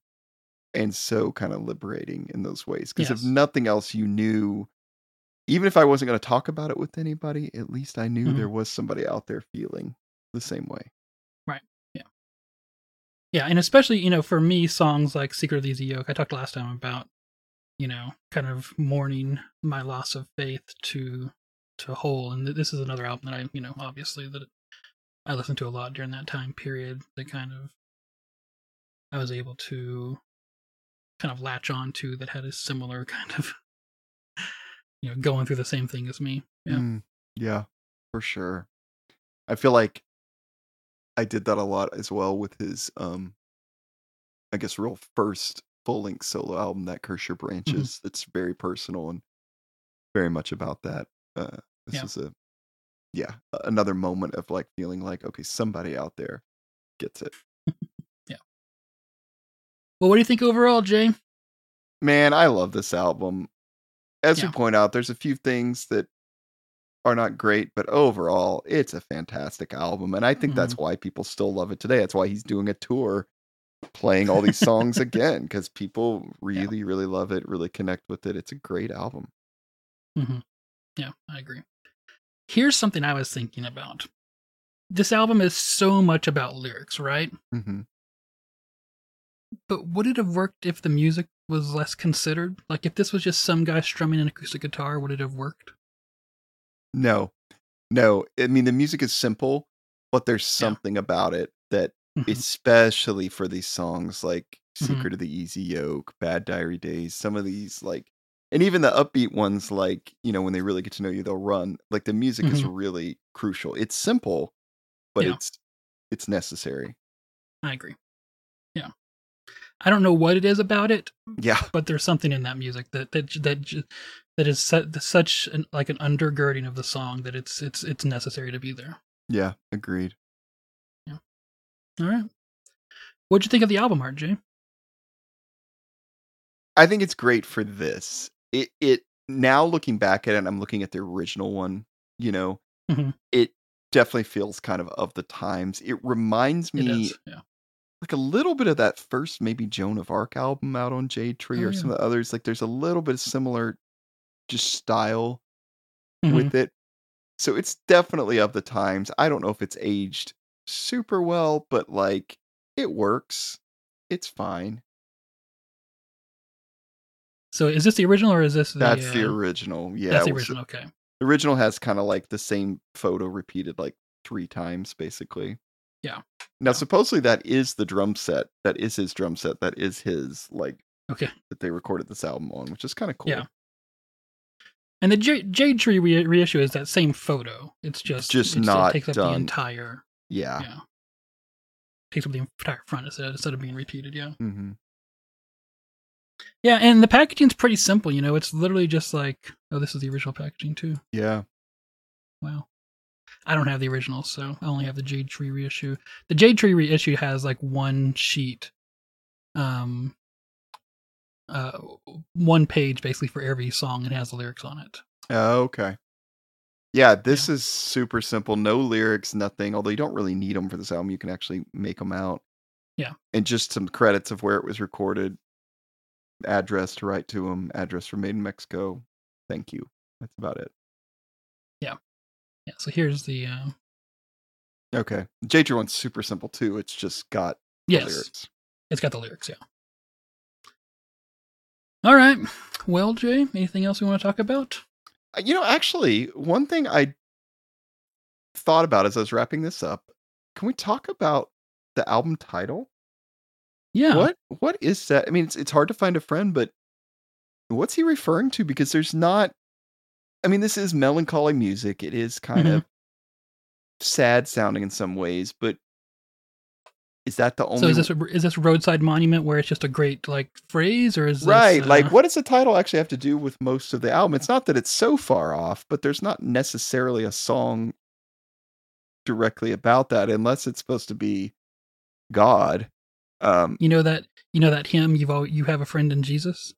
and so kind of liberating in those ways. Because Yes. if nothing else, you knew. Even if I wasn't going to talk about it with anybody, at least I knew Mhm. there was somebody out there feeling the same way. Right. Yeah. Yeah, and especially, you know, for me, songs like Secret of the Easy Yoke, I talked last time about, you know, kind of mourning my loss of faith to to whole. And th- this is another album that I, you know, obviously that I listened to a lot during that time period that kind of I was able to kind of latch on to that had a similar kind of you know, going through the same thing as me. Yeah. Mm, yeah, for sure. I feel like I did that a lot as well with his um I guess real first full length solo album, that Curse Your Branches. That's very personal and very much about that. Uh this Yeah. is a yeah, another moment of like feeling like, okay, somebody out there gets it. Yeah. Well, what do you think overall, Jay? Man, I love this album. As Yeah. we point out, there's a few things that are not great, but overall, it's a fantastic album. And I think that's Mm-hmm. why people still love it today. That's why he's doing a tour playing all these songs again, because people really, really love it, really connect with it. It's a great album. hmm Yeah, I agree. Here's something I was thinking about. This album is so much about lyrics, right? hmm But would it have worked if the music was less considered? Like if this was just some guy strumming an acoustic guitar, would it have worked? No, no. I mean, the music is simple, but there's Yeah. something about it that. Especially for these songs like Mhm. Secret of the Easy Yoke, Bad Diary Days, some of these, like, and even the upbeat ones, like, you know, when they really get to know you, they'll run. Like, the music is really crucial. It's simple, but Yeah. it's it's necessary. I agree. Yeah. I don't know what it is about it, Yeah. but there's something in that music that that that that is su- such an, like an undergirding of the song that it's it's it's necessary to be there. Yeah. Agreed. All right. What'd you think of the album art, Jay? I think it's great for this. It it now looking back at it, I'm looking at the original one. You know, Mhm. it definitely feels kind of of the times. It reminds me does. Yeah. like a little bit of that first maybe Joan of Arc album out on Jade Tree Oh, or some of the others. Like there's a little bit of similar just style Mhm. with it. So it's definitely of the times. I don't know if it's aged super well, but like it works. It's fine. So is this the original or is this the? That's the uh, original. Yeah. That's the it original. Okay. The original has kind of like the same photo repeated like three times, basically. Yeah. Now, supposedly that is the drum set. That is his drum set. That is his like Okay. that they recorded this album on, which is kind of cool. Yeah. And the J- Jade Tree re- reissue is that same photo. It's just Just it still not takes up the done. entire. Yeah. Yeah. Takes up the entire front instead instead of being repeated. Yeah. hmm Yeah, and the packaging's pretty simple. You know, it's literally just like, oh, this is the original packaging too. Yeah. Wow. I don't have the original, so I only have the Jade Tree reissue. The Jade Tree reissue has like one sheet, um, uh, one page basically for every song and has the lyrics on it. Oh, okay. Yeah, this is super simple. No lyrics, nothing. Although you don't really need them for this album, you can actually make them out. Yeah. And just some credits of where it was recorded, address to write to them, address for Made in Mexico. Thank you. That's about it. Yeah. Yeah. So here's the uh, Okay. Jade Tree one's super simple too. It's just got the yes, lyrics. it's got the lyrics. Yeah. All right. Well, Jay, anything else we want to talk about? Uh, You know, actually, one thing I thought about as I was wrapping this up, can we talk about the album title? Yeah. What what is that? I mean, it's it's hard to find a friend, but what's he referring to? Because there's not. I mean, this is melancholy music. It is kind Mhm. of sad sounding in some ways, but is that the only So is this a, is this roadside monument where it's just a great like phrase, or is this, right? uh, like, what does the title actually have to do with most of the album? It's not that it's so far off, but there's not necessarily a song directly about that, unless it's supposed to be God. Um, You know that you know that hymn. You've all you have a friend in Jesus.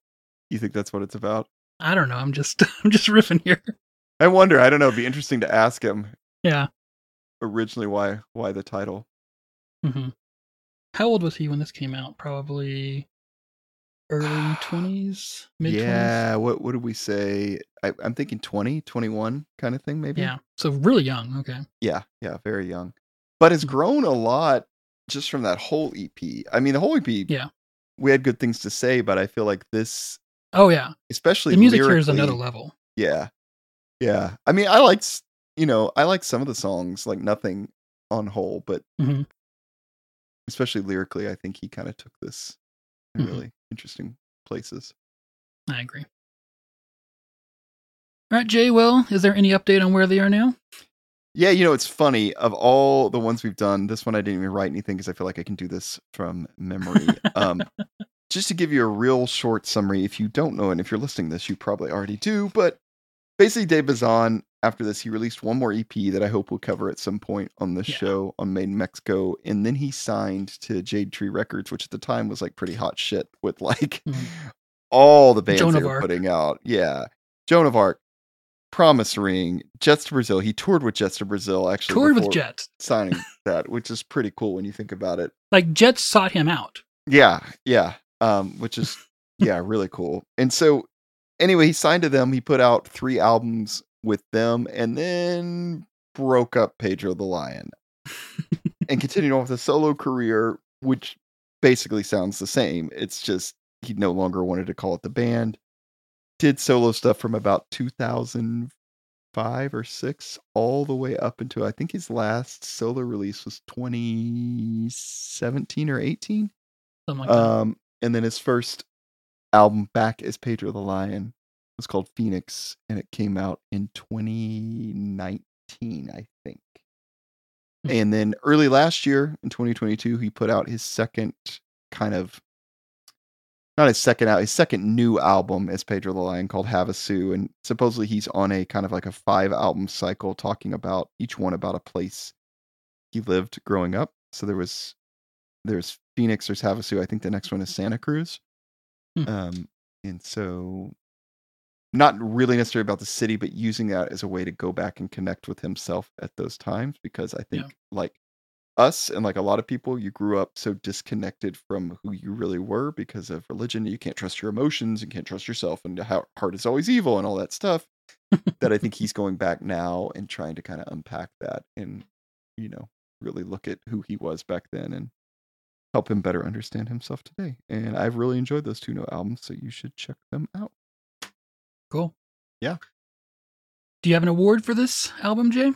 you think that's what it's about? I don't know. I'm just I'm just riffing here. I wonder. I don't know. It'd be interesting to ask him Yeah. originally why why the title. hmm How old was he when this came out? Probably early twenties, mid twenties. yeah. What what did we say? I, I'm thinking 20, 21 kind of thing, maybe. Yeah. So really young. Okay. Yeah. Yeah. Very young, but has Mhm. grown a lot just from that whole EP. I mean, the whole EP. Yeah. We had good things to say, but I feel like this, Oh yeah. especially The music here is another level. Yeah. Yeah. I mean, I liked, you know, I like some of the songs, like nothing on whole, but Mhm. Especially lyrically, I think he kind of took this in Mhm. really interesting places. I agree. All right, Jay. Well, is there any update on where they are now? Yeah, you know, it's funny. Of all the ones we've done, this one I didn't even write anything because I feel like I can do this from memory. um, just to give you a real short summary, if you don't know and if you're listening to this, you probably already do. But basically, Dave Bazan, after this, he released one more EP that I hope we'll cover at some point on the Yeah. show on Made in Mexico. And then he signed to Jade Tree Records, which at the time was like pretty hot shit with like Mhm. all the bands Joan they were Arc. putting out. Yeah. Joan of Arc, Promise Ring, Jets to Brazil. He toured with Jets to Brazil actually. Toured with Jets. Signing that, which is pretty cool when you think about it. Like Jets sought him out. Yeah, yeah. Um, which is yeah, really cool. And so anyway, he signed to them. He put out three albums with them and then broke up Pedro the Lion and continued on with a solo career, which basically sounds the same. It's just he no longer wanted to call it the band. Did solo stuff from about 2005 or 6 all the way up until I think his last solo release was 2017 or 18. Something like that. Um, and then his first album back as Pedro the Lion It was called Phoenix, and it came out in 2019, I think. Hmm. And then early last year, in 2022, he put out his second kind of not his second out, his second new album as Pedro the Lion called Havasu, and supposedly he's on a kind of like a five album cycle, talking about each one about a place he lived growing up. So there was there's Phoenix, there's Havasu. I think the next one is Santa Cruz. Hmm. Um, and so not really necessarily about the city, but using that as a way to go back and connect with himself at those times. Because I think, Yeah. like us and like a lot of people, you grew up so disconnected from who you really were because of religion. You can't trust your emotions, you can't trust yourself, and how heart is always evil and all that stuff. that I think he's going back now and trying to kind of unpack that and, you know, really look at who he was back then and help him better understand himself today. And I've really enjoyed those two no albums, so you should check them out. Cool. Yeah. Do you have an award for this album, Jay?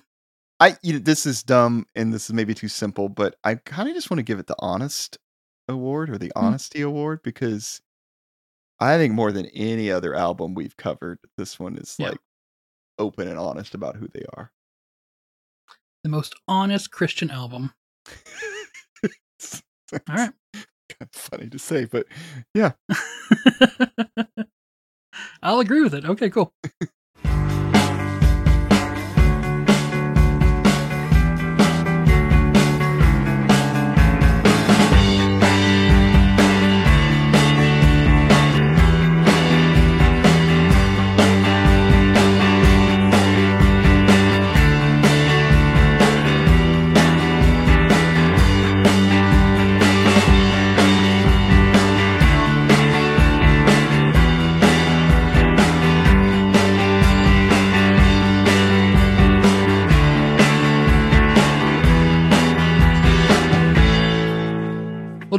I you know, this is dumb and this is maybe too simple, but I kind of just want to give it the honest award or the Hmm. honesty award because I think more than any other album we've covered, this one is Yeah. like open and honest about who they are. The most honest Christian album. All right. Kind of funny to say, but yeah. I'll agree with it. Okay, cool.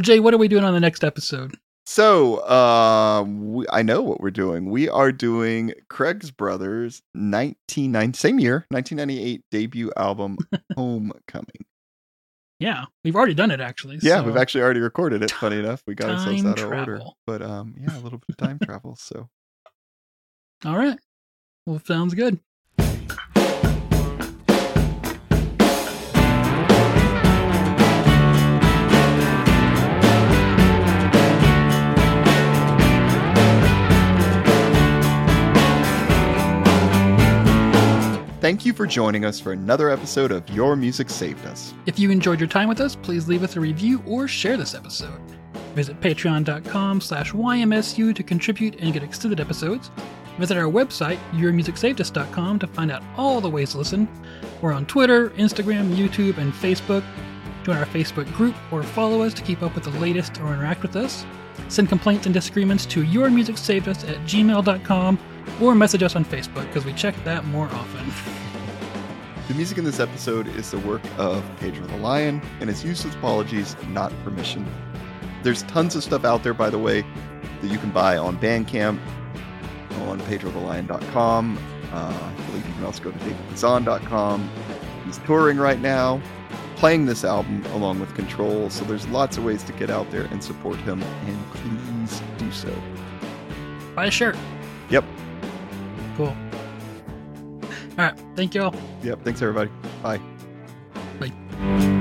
Well, Jay, what are we doing on the next episode? So, uh, we, I know what we're doing. We are doing Craig's Brother's 1990, same year, 1998 debut album, Homecoming. Yeah, we've already done it actually. Yeah, so- we've actually already recorded it. Funny enough, we got ourselves Time out of order. But um, yeah, a little bit of time travel. So, All right. Well, sounds good. Thank you for joining us for another episode of Your Music Saved Us. If you enjoyed your time with us, please leave us a review or share this episode. Visit patreon.com slash YMSU to contribute and get extended episodes. Visit our website, yourmusicsavedus.com, to find out all the ways to listen. We're on Twitter, Instagram, YouTube, and Facebook. Join our Facebook group or follow us to keep up with the latest or interact with us. Send complaints and disagreements to yourmusicsavedus at gmail.com or message us on Facebook because we check that more often. The music in this episode is the work of Pedro the Lion and is used with apologies, not permission. There's tons of stuff out there, by the way, that you can buy on Bandcamp, on pedrothelion.com. Uh, I believe you can also go to davidbazan.com. He's touring right now, playing this album along with Control, so there's lots of ways to get out there and support him, and please do so. Buy a shirt. Yep. Cool. All right. Thank you all. Yep. Thanks, everybody. Bye. Bye.